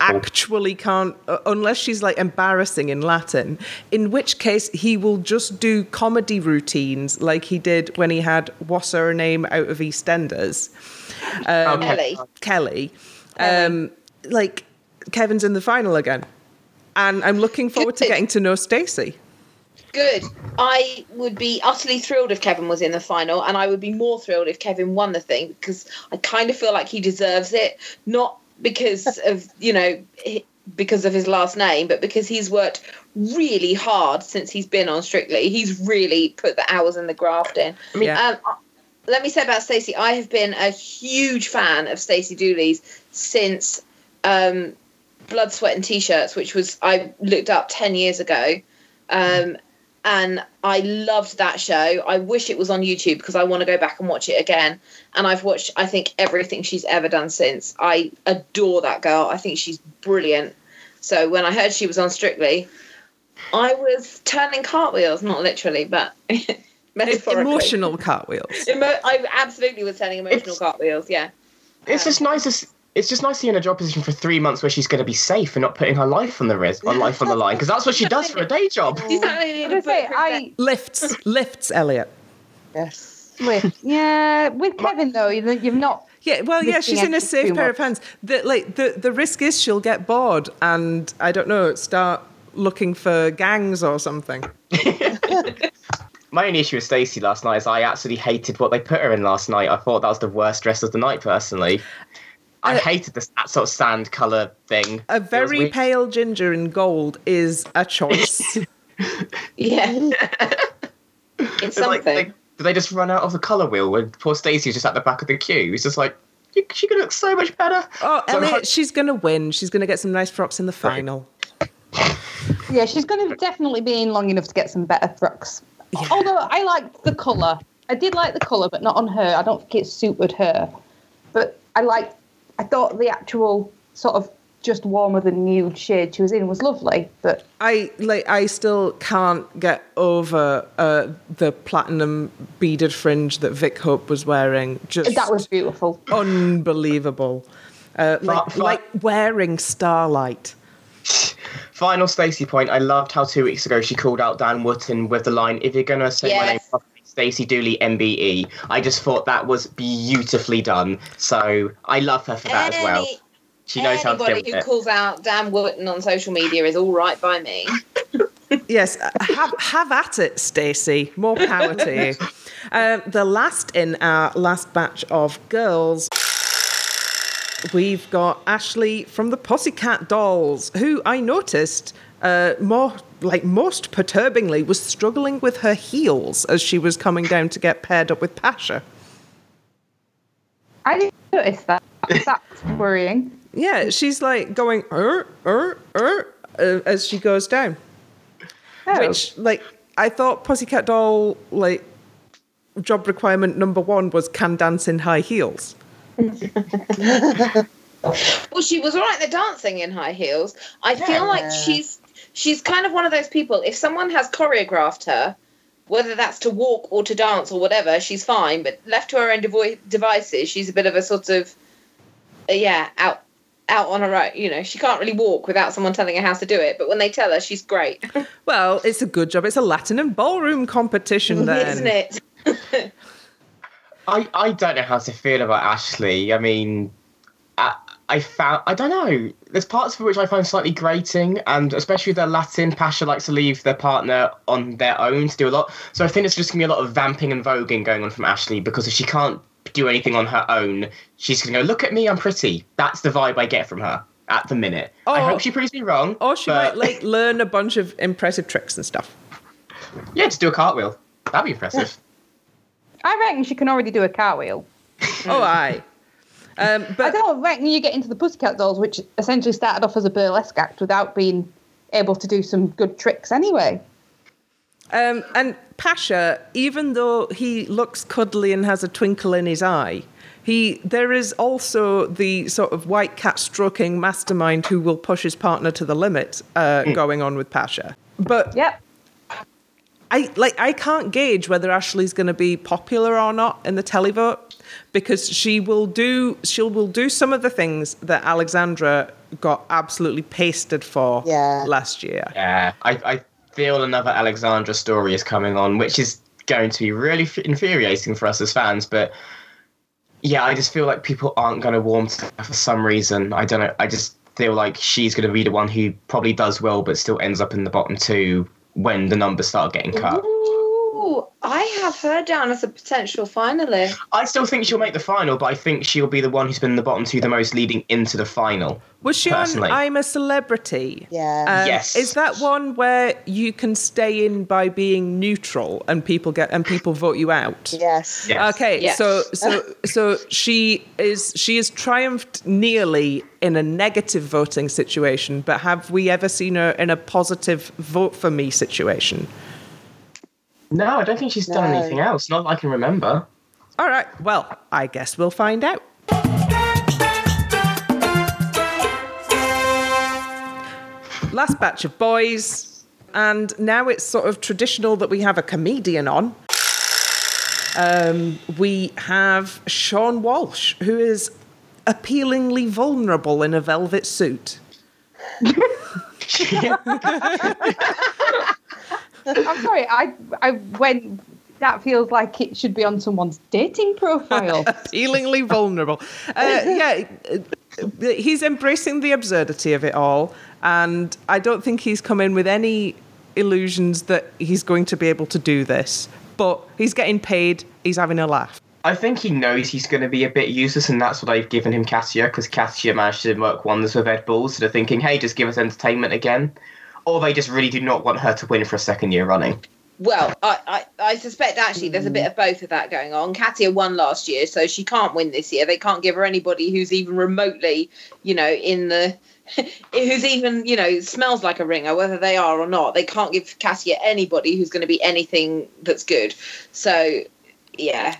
actually can't uh, unless she's like embarrassing in Latin, in which case he will just do comedy routines like he did when he had what's her name out of EastEnders. Um, Okay. Kellie. Kellie. Um, like Kevin's in the final again. And I'm looking forward to getting to know Stacey. Good. I would be utterly thrilled if Kevin was in the final, and I would be more thrilled if Kevin won the thing because I kind of feel like he deserves it, not because of you know because of his last name, but because he's worked really hard since he's been on Strictly. He's really put the hours and the graft in. Yeah. Um, let me say about Stacey, I have been a huge fan of Stacey Dooley's since um, Blood, Sweat, and T-shirts, which was I looked up ten years ago, um, and I loved that show. I wish it was on YouTube because I want to go back and watch it again. And I've watched, I think, everything she's ever done since. I adore that girl. I think she's brilliant. So when I heard she was on Strictly, I was turning cartwheels, not literally, but metaphorically. Emotional cartwheels. Emo- I absolutely was turning emotional It's- cartwheels. Yeah. It's just nice to. S- It's just nice to be in a job position for three months where she's going to be safe and not putting her life on the risk, on life on the line, because that's what she does for a day job. She's not only in I a was gonna say, I Lifts, lifts, Elliot. Yes. Swift. Yeah, with Kevin though, you- you've not. Yeah, well, yeah, she's in a safe too pair of hands. The, like the the risk is she'll get bored and I don't know, start looking for gangs or something. My only issue with Stacey last night is I absolutely hated what they put her in last night. I thought that was the worst dress of the night, personally. I Uh, hated this that sort of sand colour thing. A very pale ginger in gold is a choice. Yeah, Yeah. it's It's like, something. they, did they just run out of the colour wheel when poor Stacey's just at the back of the queue? It's just like, she could look so much better. Oh, So Elliot, ho- she's going to win. She's going to get some nice frocks in the final. Yeah, she's going to definitely be in long enough to get some better frocks. Yeah. Although I liked the colour. I did like the colour, but not on her. I don't think it suited her. But I liked, I thought the actual sort of just warmer than nude shade she was in was lovely. But I like. I still can't get over uh, the platinum beaded fringe that Vick Hope was wearing. Just that was beautiful. unbelievable. Uh, like, Fi- like wearing starlight. Final Stacey point. I loved how two weeks ago she called out Dan Wootton with the line, "If you're gonna say my name, Yes. properly, Stacey Dooley MBE." I just thought that was beautifully done. So I love her for that as well. She knows how to deal Anybody with who it. calls out Dan Wootton on social media is all right by me. Yes, have have at it, Stacey. More power to you. Um, the last in our last batch of girls, we've got Ashley from the Pussycat Dolls, who I noticed uh, more like most perturbingly was struggling with her heels as she was coming down to get paired up with Pasha. I didn't notice that. That's worrying. Yeah, she's like going er er er uh, as she goes down. Oh. Which, like, I thought Pussycat Doll, like, job requirement number one was can dance in high heels. Well, she was all right at the dancing in high heels. I feel like she's she's kind of one of those people. If someone has choreographed her, whether that's to walk or to dance or whatever, she's fine. But left to her own devo- devices, she's a bit of a sort of uh, yeah out out on her own. You know, she can't really walk without someone telling her how to do it. But when they tell her, she's great, Well, it's a good job. It's a Latin and ballroom competition then. isn't it? I, I don't know how to feel about Ashley. I mean, I, I found I don't know. There's parts for which I find slightly grating, and especially the Latin Pasha likes to leave their partner on their own to do a lot. So I think it's just gonna be a lot of vamping and voguing going on from Ashley because if she can't do anything on her own, she's gonna go, "Look at me, I'm pretty." That's the vibe I get from her at the minute. Oh, I Oh. hope she proves me wrong. Or she but- might, like, learn a bunch of impressive tricks and stuff. yeah, just do a cartwheel. That'd be impressive. I reckon she can already do a cartwheel. Oh, aye. Um, I don't reckon you get into the Pussycat Dolls, which essentially started off as a burlesque act without being able to do some good tricks anyway. Um, and Pasha, even though he looks cuddly and has a twinkle in his eye, he there is also the sort of white cat stroking mastermind who will push his partner to the limit uh, going on with Pasha. But Yep. I like I can't gauge whether Ashley's going to be popular or not in the televote because she will do she will do some of the things that Alexandra got absolutely pasted for Yeah. last year. Yeah, I, I feel another Alexandra story is coming on, which is going to be really f- infuriating for us as fans. But yeah, I just feel like people aren't going to warm to her for some reason. I don't know. I just feel like she's going to be the one who probably does well, but still ends up in the bottom two when the numbers start getting cut. Ooh, I have her down as a potential finalist. I still think she'll make the final, but I think she'll be the one who's been in the bottom two the most leading into the final. Was she Personally. on I'm a Celebrity? Yeah. Um, Yes. Is that one where you can stay in by being neutral and people get and people vote you out? Yes. Yes. Okay, Yes. so so so she is she has triumphed nearly in a negative voting situation, but have we ever seen her in a positive vote for me situation? No, I don't think she's done No. anything else. Not that I can remember. All right, well, I guess we'll find out. Last batch of boys, and now it's sort of traditional that we have a comedian on. Um, we have Sean Walsh, who is appealingly vulnerable in a velvet suit. I'm sorry. I I when that feels like it should be on someone's dating profile. appealingly vulnerable. Uh, yeah, uh, he's embracing the absurdity of it all, and I don't think he's come in with any illusions that he's going to be able to do this. But he's getting paid. He's having a laugh. I think he knows he's going to be a bit useless, and that's what I've given him Katia, because Katia managed to work wonders with Ed Balls. So they're thinking, hey, just give us entertainment again. Or they just really do not want her to win for a second year running. Well, I, I, I suspect actually there's a bit of both of that going on. Katia won last year, so she can't win this year. They can't give her anybody who's even remotely, you know, in the who's even, you know, smells like a ringer, whether they are or not. They can't give Katia anybody who's going to be anything that's good. So, yeah.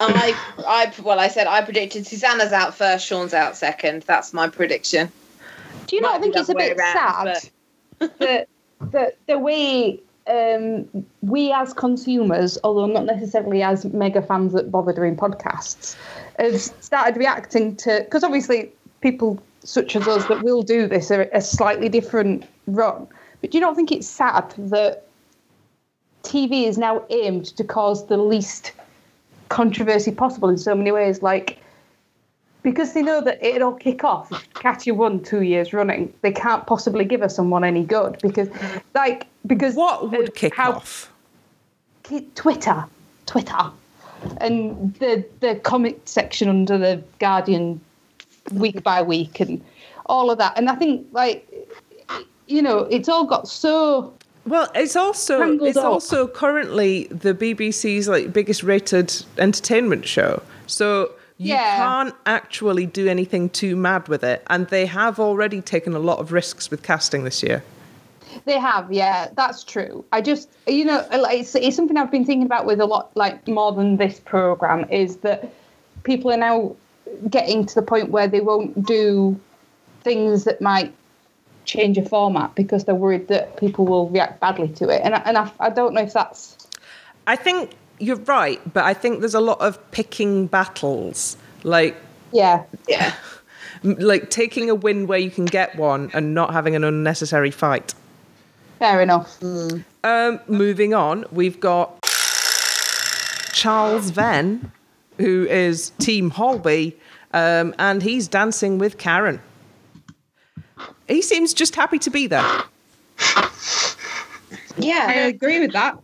I, I, well, I said I predicted Susannah's out first, Sean's out second. That's my prediction. Do you not Might be think it's a bit around, sad that, that the way um, we as consumers, although not necessarily as mega fans that bother doing podcasts, have started reacting to because obviously people such as us that will do this are a slightly different run. But do you not think it's sad that TV is now aimed to cause the least controversy possible in so many ways? Like because they know that it'll kick off if Katia won two years running. They can't possibly give her someone any good because, like, because What would kick how- off? Twitter, Twitter, and the the comment section under the Guardian week by week and all of that. And I think like you know it's all got so Well, it's also it's up. also currently the BBC's like biggest rated entertainment show. So you Yeah. can't actually do anything too mad with it, and they have already taken a lot of risks with casting this year. They have, yeah, that's true. I just, you know, it's, it's something I've been thinking about with a lot, like more than this program, is that people are now getting to the point where they won't do things that might change a format because they're worried that people will react badly to it. And and I, I don't know if that's I think you're right, but I think there's a lot of picking battles, like yeah, Yeah. like taking a win where you can get one and not having an unnecessary fight. fair enough. Um, moving on, we've got Charles Venn, who is Team Holby, um, and he's dancing with Karen. He seems just happy to be there. Yeah, I agree with that.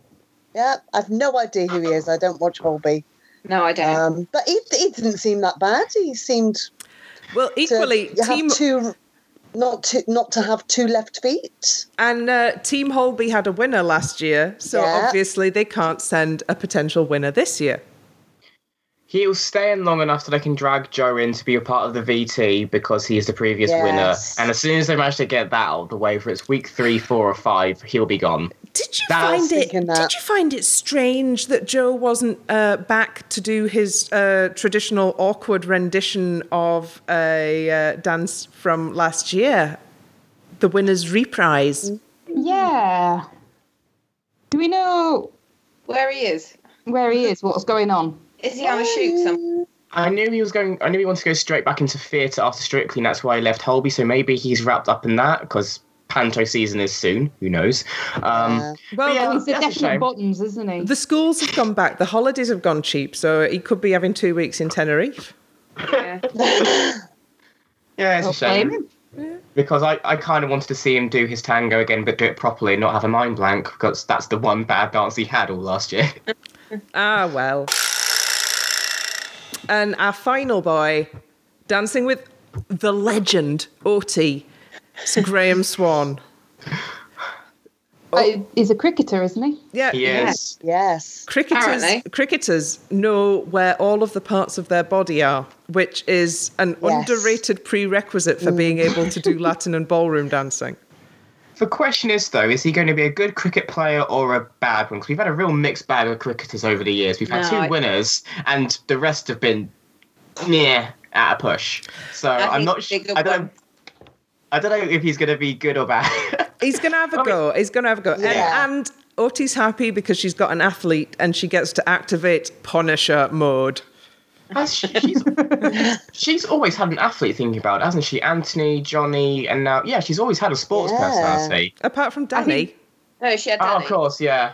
Yeah, I've no idea who he is. I don't watch Holby. No, I don't. Um, but he, he didn't seem that bad. He seemed Well, to equally, you have Team two, not to not to have two left feet. and uh, Team Holby had a winner last year, so Yeah. obviously they can't send a potential winner this year. He'll stay in long enough that I can drag Joe in to be a part of the VT because he is the previous winner. And as soon as they manage to get that out of the way, for it's week three, four, or five, he'll be gone. Did you That- find it? that. Did you find it strange that Joe wasn't uh, back to do his uh, traditional awkward rendition of a uh, dance from last year, the winner's reprise? Yeah. Do we know Where he is? where he is? What's going on? Is he on a shoot somewhere? I knew he was going. I knew he wanted to go straight back into theatre after Strictly, and that's why he left Holby. So maybe he's wrapped up in that because Panto season is soon. Who knows? Um, Uh, Well, yeah, He's the that's a definite shame. buttons, isn't he? the schools have gone back. The holidays have gone cheap, so he could be having two weeks in Tenerife. Yeah. yeah, it's a Don't shame. blame because I, I kind of wanted to see him do his tango again, but do it properly, and not have a mind blank, because that's the one bad dance he had all last year. Ah, well. And our final boy, dancing with the legend, Oti, it's Graeme Swann. Uh, he's a cricketer, isn't he? Yeah, He is. yes. Cricketers, Apparently. cricketers know where all of the parts of their body are, which is an Yes. underrated prerequisite for being able to do Latin and ballroom dancing. The question is, though, is he going to be a good cricket player or a bad one? Because we've had a real mixed bag of cricketers over the years. We've had No, two I- winners, and the rest have been yeah at a push. So I I'm not sure. I don't. One. I don't know if he's going to be good or bad. He's going to have a I mean- go. He's going to have a go. Yeah. And, and Oti's happy because she's got an athlete and she gets to activate Punisher mode. Has she- she's, she's always had an athlete thinking about it, hasn't she? Anthony, Johnny, and now yeah, she's always had a sports Yeah. personality. Apart from I Danny. think- No, she had Oh, Danny. of course, yeah.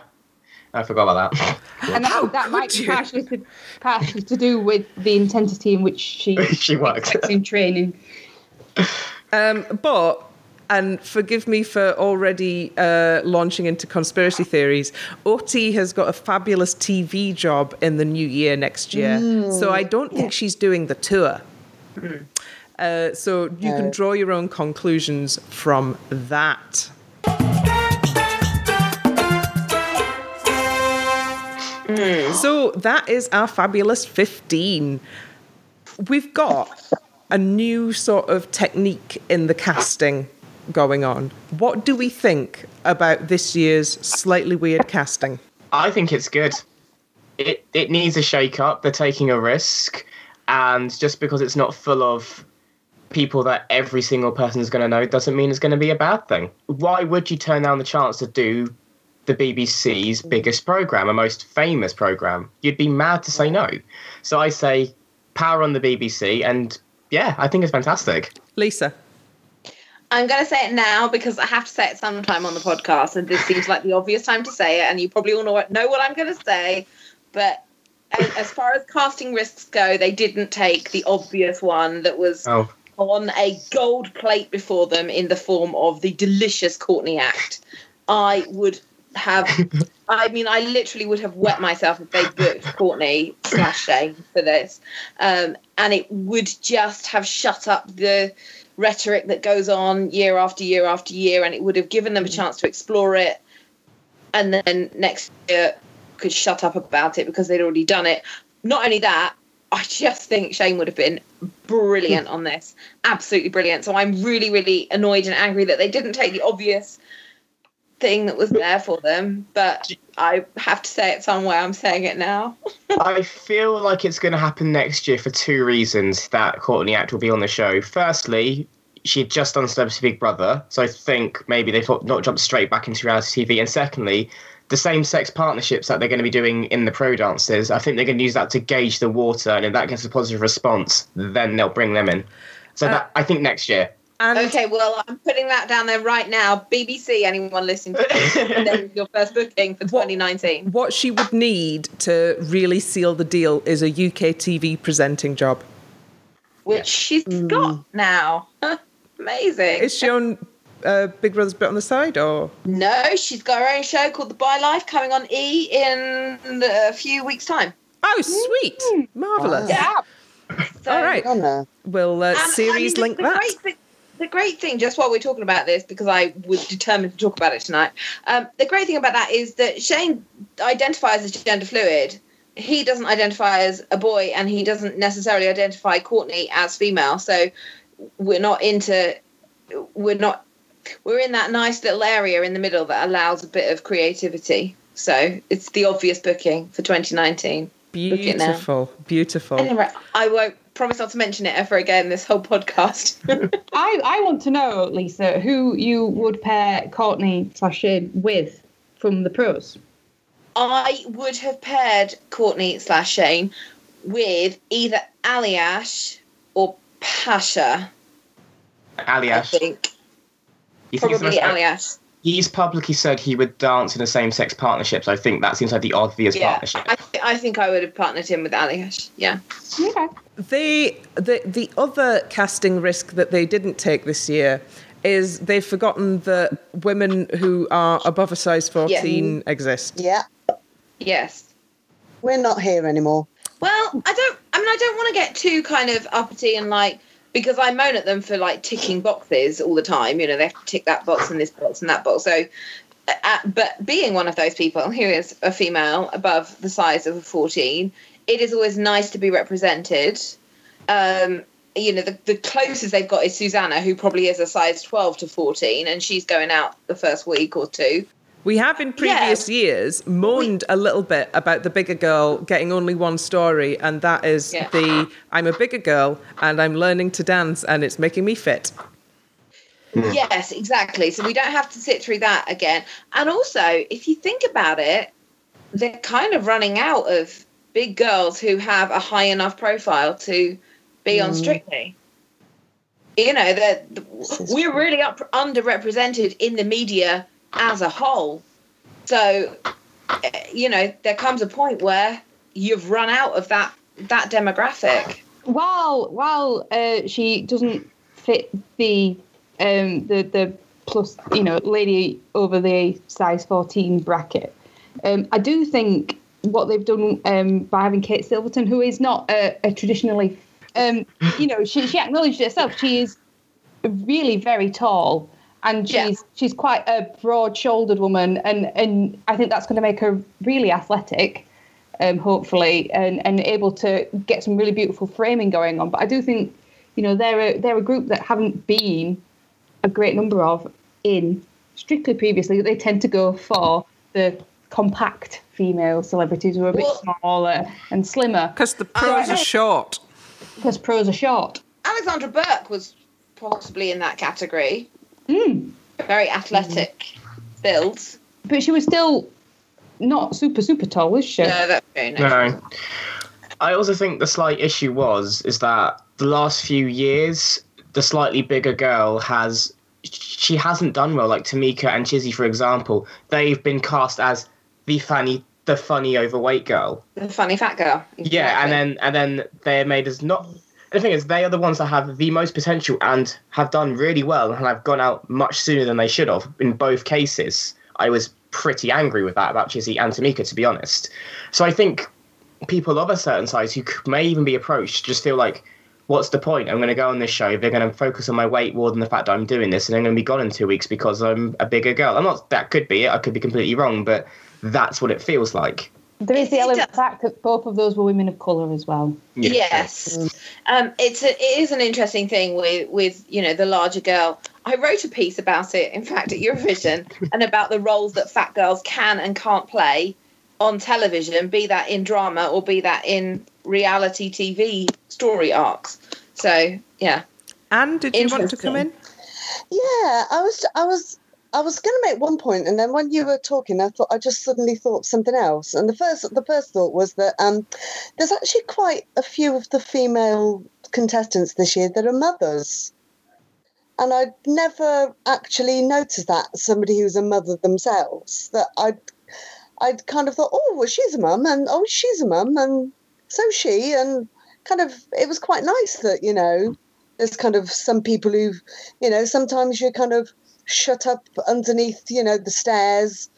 I forgot about that. And I How that might could be partially to, partially to do with the intensity in which she She works. in training. Um, but and forgive me for already uh, launching into conspiracy theories. Oti has got a fabulous TV job in the new year next year, mm. so I don't think yeah. she's doing the tour. Mm. Uh, so you can draw your own conclusions from that. Mm. So that is our fabulous 15. We've got a new sort of technique in the casting going on. What do we think about this year's slightly weird casting? I think it's good. It it needs a shake up. They're taking a risk, and just because it's not full of people that every single person is going to know doesn't mean it's going to be a bad thing. Why would you turn down the chance to do the BBC's biggest program, a most famous program? You'd be mad to say no. So I say power on the BBC, and yeah, I think it's fantastic. Lisa. I'm going to say it now because I have to say it sometime on the podcast, and this seems like the obvious time to say it, and you probably all know what, know what I'm going to say. But as far as casting risks go, they didn't take the obvious one that was Oh, on a gold plate before them in the form of the delicious Courtney Act. I would have, I mean, I literally would have wet myself if they booked Courtney slash Shane for this. Um, and it would just have shut up the rhetoric that goes on year after year after year, and it would have given them a chance to explore it. And then next year could shut up about it because they'd already done it. Not only that, I just think Shane would have been brilliant on this. Absolutely brilliant. So I'm really, really annoyed and angry that they didn't take the obvious thing that was there for them. But I have to say it somewhere. I'm saying it now. I feel like it's going to happen next year for two reasons that Courtney Act will be on the show. Firstly, she'd just done Celebrity Big Brother, so I think maybe they thought not jump straight back into reality TV. And secondly, the same sex partnerships that they're going to be doing in the pro dances, I think they're going to use that to gauge the water, and if that gets a positive response, then they'll bring them in. So uh, that, I think next year. And Okay, well, I'm putting that down there right now. BBC, anyone listening to this, your first booking for 2019. what she would need to really seal the deal is a UK TV presenting job. Which she's got now. Amazing. Is she on uh, Big Brother's bit on the side or? No, she's got her own show called The Bi Life coming on E in a few weeks' time. Oh, sweet. Marvellous. Yeah. So, All right. We'll uh, and, I series mean, link that. Great thing, the great thing, just while we're talking about this, because I was determined to talk about it tonight, um, the great thing about that is that Shane identifies as gender fluid. He doesn't identify as a boy, and he doesn't necessarily identify Courtney as female. So we're not into, we're not, we're in that nice little area in the middle that allows a bit of creativity. So it's the obvious booking for 2019. Beautiful. Beautiful. Anyway, I won't promise not to mention it ever again this whole podcast. I, I want to know, Lisa, who you would pair Courtney slash Shane with from the pros. I would have paired Courtney slash Shane with either Aljaž or Pasha. I Aljaž. think You think it's probably most- Aljaž. He's publicly said he would dance in the same sex partnerships. I think that seems like the obvious Yeah, partnership. I, th- I think I would have partnered him with Aljaž. Yeah. Okay. They the the other casting risk that they didn't take this year is they've forgotten that women who are above a size 14 exist. Yeah, Yes. we're not here anymore. Well, I don't. I mean, I don't want to get too kind of uppity and like because I moan at them for like ticking boxes all the time. You know, they have to tick that box and this box and that box. So, but being one of those people who is a female above the size of a fourteen, it is always nice to be represented. Um, you know, the, the closest they've got is Susannah, who probably is a size twelve to fourteen, and she's going out the first week or two. We have in previous years moaned a little bit about the bigger girl getting only one story, and that is Yeah. the I'm a bigger girl and I'm learning to dance and it's making me fit. Yes, exactly. So we don't have to sit through that again. And also, if you think about it, they're kind of running out of big girls who have a high enough profile to be on Strictly. You know, that we're really up, underrepresented in the media as a whole. So, eh, you know, there comes a point where you've run out of that that demographic. While while uh, she doesn't fit the um, the the plus you know lady over the size fourteen bracket, um, I do think what they've done um, by having Kate Silverton, who is not a, a traditionally, um, you know, she she acknowledged herself. She is really very tall. And she's Yeah. she's quite a broad-shouldered woman, and, and I think that's going to make her really athletic. um, hopefully, and, and able to get some really beautiful framing going on. But I do think, you know, they're a, they're a group that haven't been a great number of in strictly previously. They tend to go for the compact female celebrities who are a bit Well- smaller and slimmer Because the pros are short. because pros are short. Alexandra Burke was possibly in that category. Mm. Very athletic build. But she was still not super, super tall, was she? No, that's true. No. No. I also think the slight issue was is that the last few years, the slightly bigger girl has she hasn't done well. Like Tameka and Chizzy, for example, they've been cast as the funny the funny overweight girl. The funny fat girl. Yeah, and then and then they're made as not. The thing is, they are the ones that have the most potential and have done really well and have gone out much sooner than they should have in both cases. I was pretty angry with that about Chizzy and Tameka, to be honest. So I think people of a certain size who may even be approached just feel like, what's the point? I'm going to go on this show. They're going to focus on my weight more than the fact that I'm doing this, and I'm going to be gone in two weeks because I'm a bigger girl. I'm not. That could be it. I could be completely wrong, but that's what it feels like. There is the element of fact that both of those were women of colour as well. Yeah. Yes, um, it's a, it is an interesting thing with with you know the larger girl. I wrote a piece about it, in fact, at Eurovision, and about the roles that fat girls can and can't play on television, be that in drama or be that in reality TV story arcs. So yeah, Anne, did you want to come in? Yeah, I was, I was, I was going to make one point, and then when you were talking, I thought I just suddenly thought something else. And the first, the first thought was that um, there's actually quite a few of the female contestants this year that are mothers, and I'd never actually noticed that somebody who's a mother themselves. That I'd, I'd kind of thought, oh, well, she's a mum, and oh, she's a mum, and so she, and kind of, it was quite nice that you know there's kind of some people who, you know, sometimes you're kind of shut up underneath, you know, the stairs,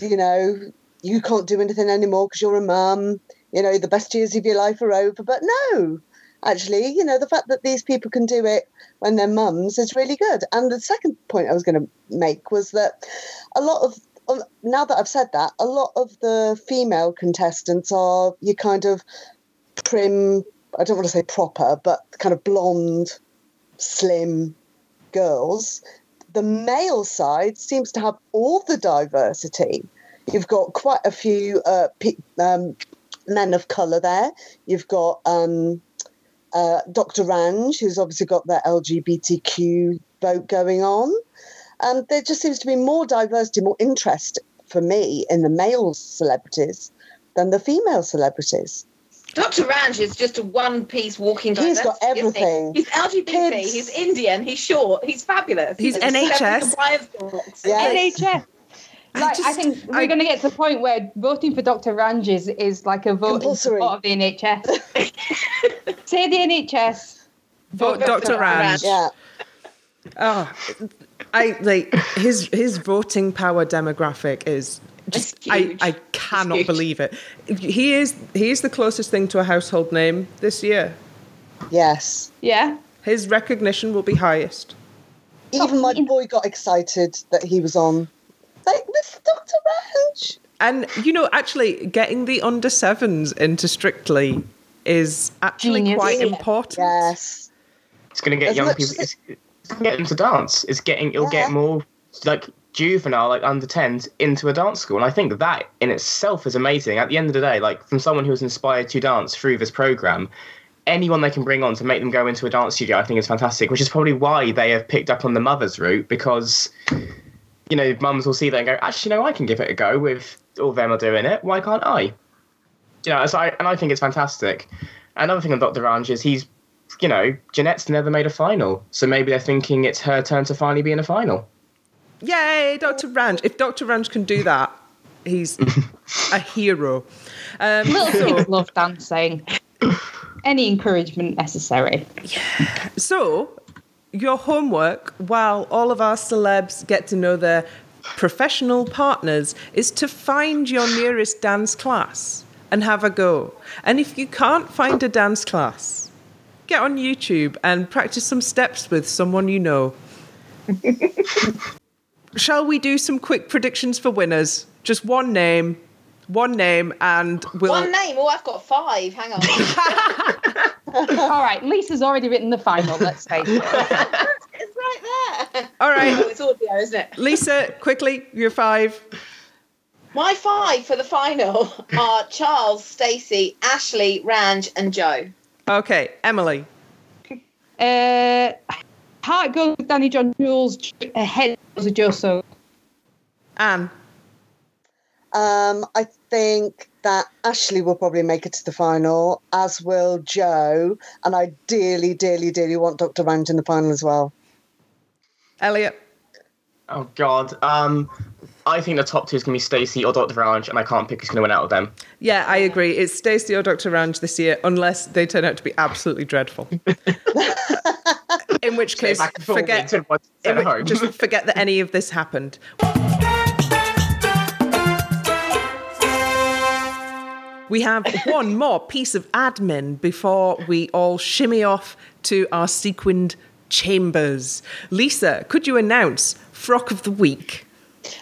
you know, you can't do anything anymore because you're a mum, you know, the best years of your life are over. But no, actually, you know, the fact that these people can do it when they're mums is really good. And the second point I was going to make was that a lot of, now that I've said that, a lot of the female contestants are you kind of prim, I don't want to say proper, but kind of blonde, slim girls. The male side seems to have all the diversity. You've got quite a few uh, pe- um, men of colour there. You've got um, uh, Dr. Ranj, who's obviously got their LGBTQ vote going on. And there just seems to be more diversity, more interest for me in the male celebrities than the female celebrities. Dr. Ranj is just a one piece walking. He's got diversity, isn't he? everything. He's LGBT. Kids. He's Indian. He's short. He's fabulous. He's a NHS. celebrity compliance box. Yeah. NHS. I Like, I, just- think we're going to get to the point where voting for Dr. Ranj is, is like a vote in Compulsory. support of the NHS. Say the NHS. Vote Vote Dr. Dr. Ranj. Ranj. Yeah. Oh, I like his his voting power demographic is just I. I cannot believe it. He is he is the closest thing to a household name this year. Yes. Yeah. His recognition will be highest. Even my boy got excited that he was on. Like, this Dr. Ranj. And you know, actually getting the under sevens into Strictly is actually Genius. quite Yeah. important. Yes. It's going to get As young people. It's, it's gonna them to dance. It's getting. It'll Yeah. get more like juvenile, like under 10s, into a dance school. And I think that in itself is amazing. At the end of the day, like from someone who was inspired to dance through this program, anyone they can bring on to make them go into a dance studio, I think is fantastic. Which is probably why they have picked up on the mothers route because. You know, mums will see that and go, actually, no, I can give it a go with all them are doing it. Why can't I? You know, so I, and I think it's fantastic. Another thing on Dr. Ranj is he's you know, Janette's never made a final, so maybe they're thinking it's her turn to finally be in a final. Yay, Dr. Ranj. If Dr. Ranj can do that, he's a hero. Um, Little so, kids love dancing. Any encouragement necessary. so, your homework, while all of our celebs get to know their professional partners, is to find your nearest dance class and have a go. And if you can't find a dance class, get on YouTube and practice some steps with someone you know. Shall we do some quick predictions for winners? Just one name, one name, and we'll. One name. Oh, I've got five. Hang on. All right, Lisa's already written the final. Let's face it. it's right there. All Oh, it's audio, isn't it? Lisa, quickly, your five. My five for the final are Charles, Stacey, Ashley, Ranj, and Joe. Okay, Emily. Uh, heart goes with Danny John Jules. Head goes with Joe Sugg. Anne. Um, I think that Ashley will probably make it to the final, as will Joe. And I dearly, dearly, dearly want Dr. Ranj in the final as well. Elliot. Oh God. Um, I think the top two is gonna be Stacey or Dr. Ranj, and I can't pick who's gonna win out of them. Yeah, I agree. It's Stacey or Dr. Ranj this year, unless they turn out to be absolutely dreadful. In which case, Back and forth, forget, in which- just forget that any of this happened. We have one more piece of admin before we all shimmy off to our sequined chambers. Lisa, could you announce Frock of the Week?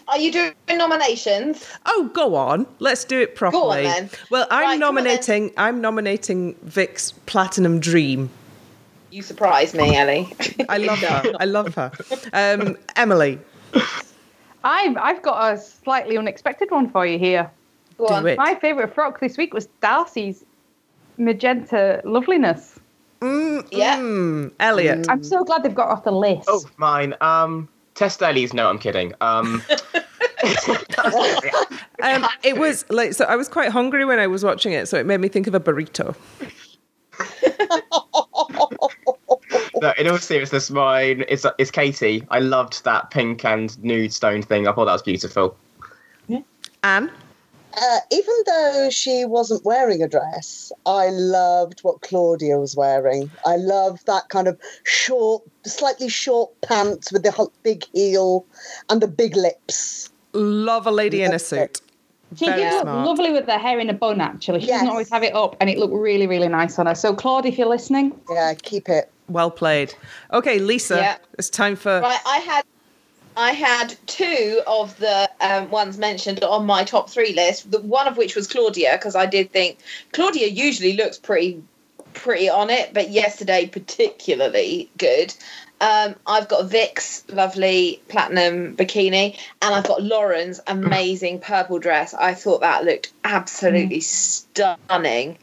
Are you doing nominations? Oh, go on. Let's do it properly. then. Well, I'm Right, come on then. nominating. I'm nominating Vick's Platinum Dream. You surprise me, Ellie. I love her. I love her. Um, Emily, I've I've got a slightly unexpected one for you here. Go do on. it. My favourite frock this week was Darcey's magenta loveliness. Yeah. mm, Elliot. I'm so glad they've got off the list. Oh, mine. Um, Tess Daly's. No, I'm kidding. Um, Um, it was like so. I was quite hungry when I was watching it, so it made me think of a burrito. no, in all seriousness, mine is is Katie. I loved that pink and nude stone thing. I thought that was beautiful. Anne. Uh, even though she wasn't wearing a dress, I loved what Claudia was wearing. I love that kind of short, slightly short pants with the big heel and the big lips. Love a lady in a suit. She Very did look smart. lovely with her hair in a bun, actually. She doesn't always have it up, and it looked really, really nice on her. So, Claude, if you're listening, Yeah, keep it. Well played. Okay, Lisa. Yeah. It's time for. Right, I had I had two of the um, ones mentioned on my top three list. The one of which was Claudia because I did think Claudia usually looks pretty pretty on it, but yesterday particularly good. Um, I've got Vick's lovely platinum bikini, and I've got Lauren's amazing purple dress. I thought that looked absolutely stunning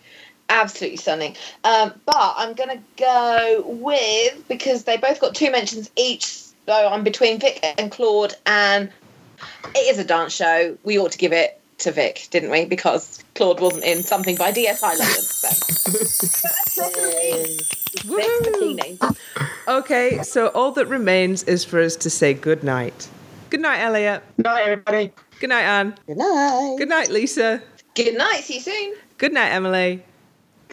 absolutely stunning. Um, but I'm gonna go with because they both got two mentions each. So I'm between Vick and Claude, and it is a dance show. We ought to give it to Vick, didn't we? Because Claude wasn't in something by DSI London. So. Vick's Okay, so all that remains is for us to say good night. Good night, Elliot. Good Night, everybody. Good night, Anne. Good night. Good night, Lisa. Good night. See you soon. Good night, Emily.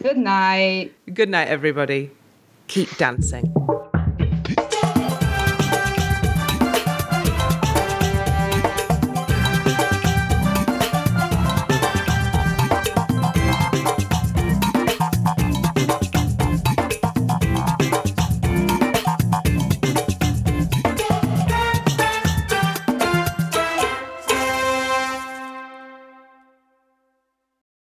Good night. Good night, everybody. Keep dancing.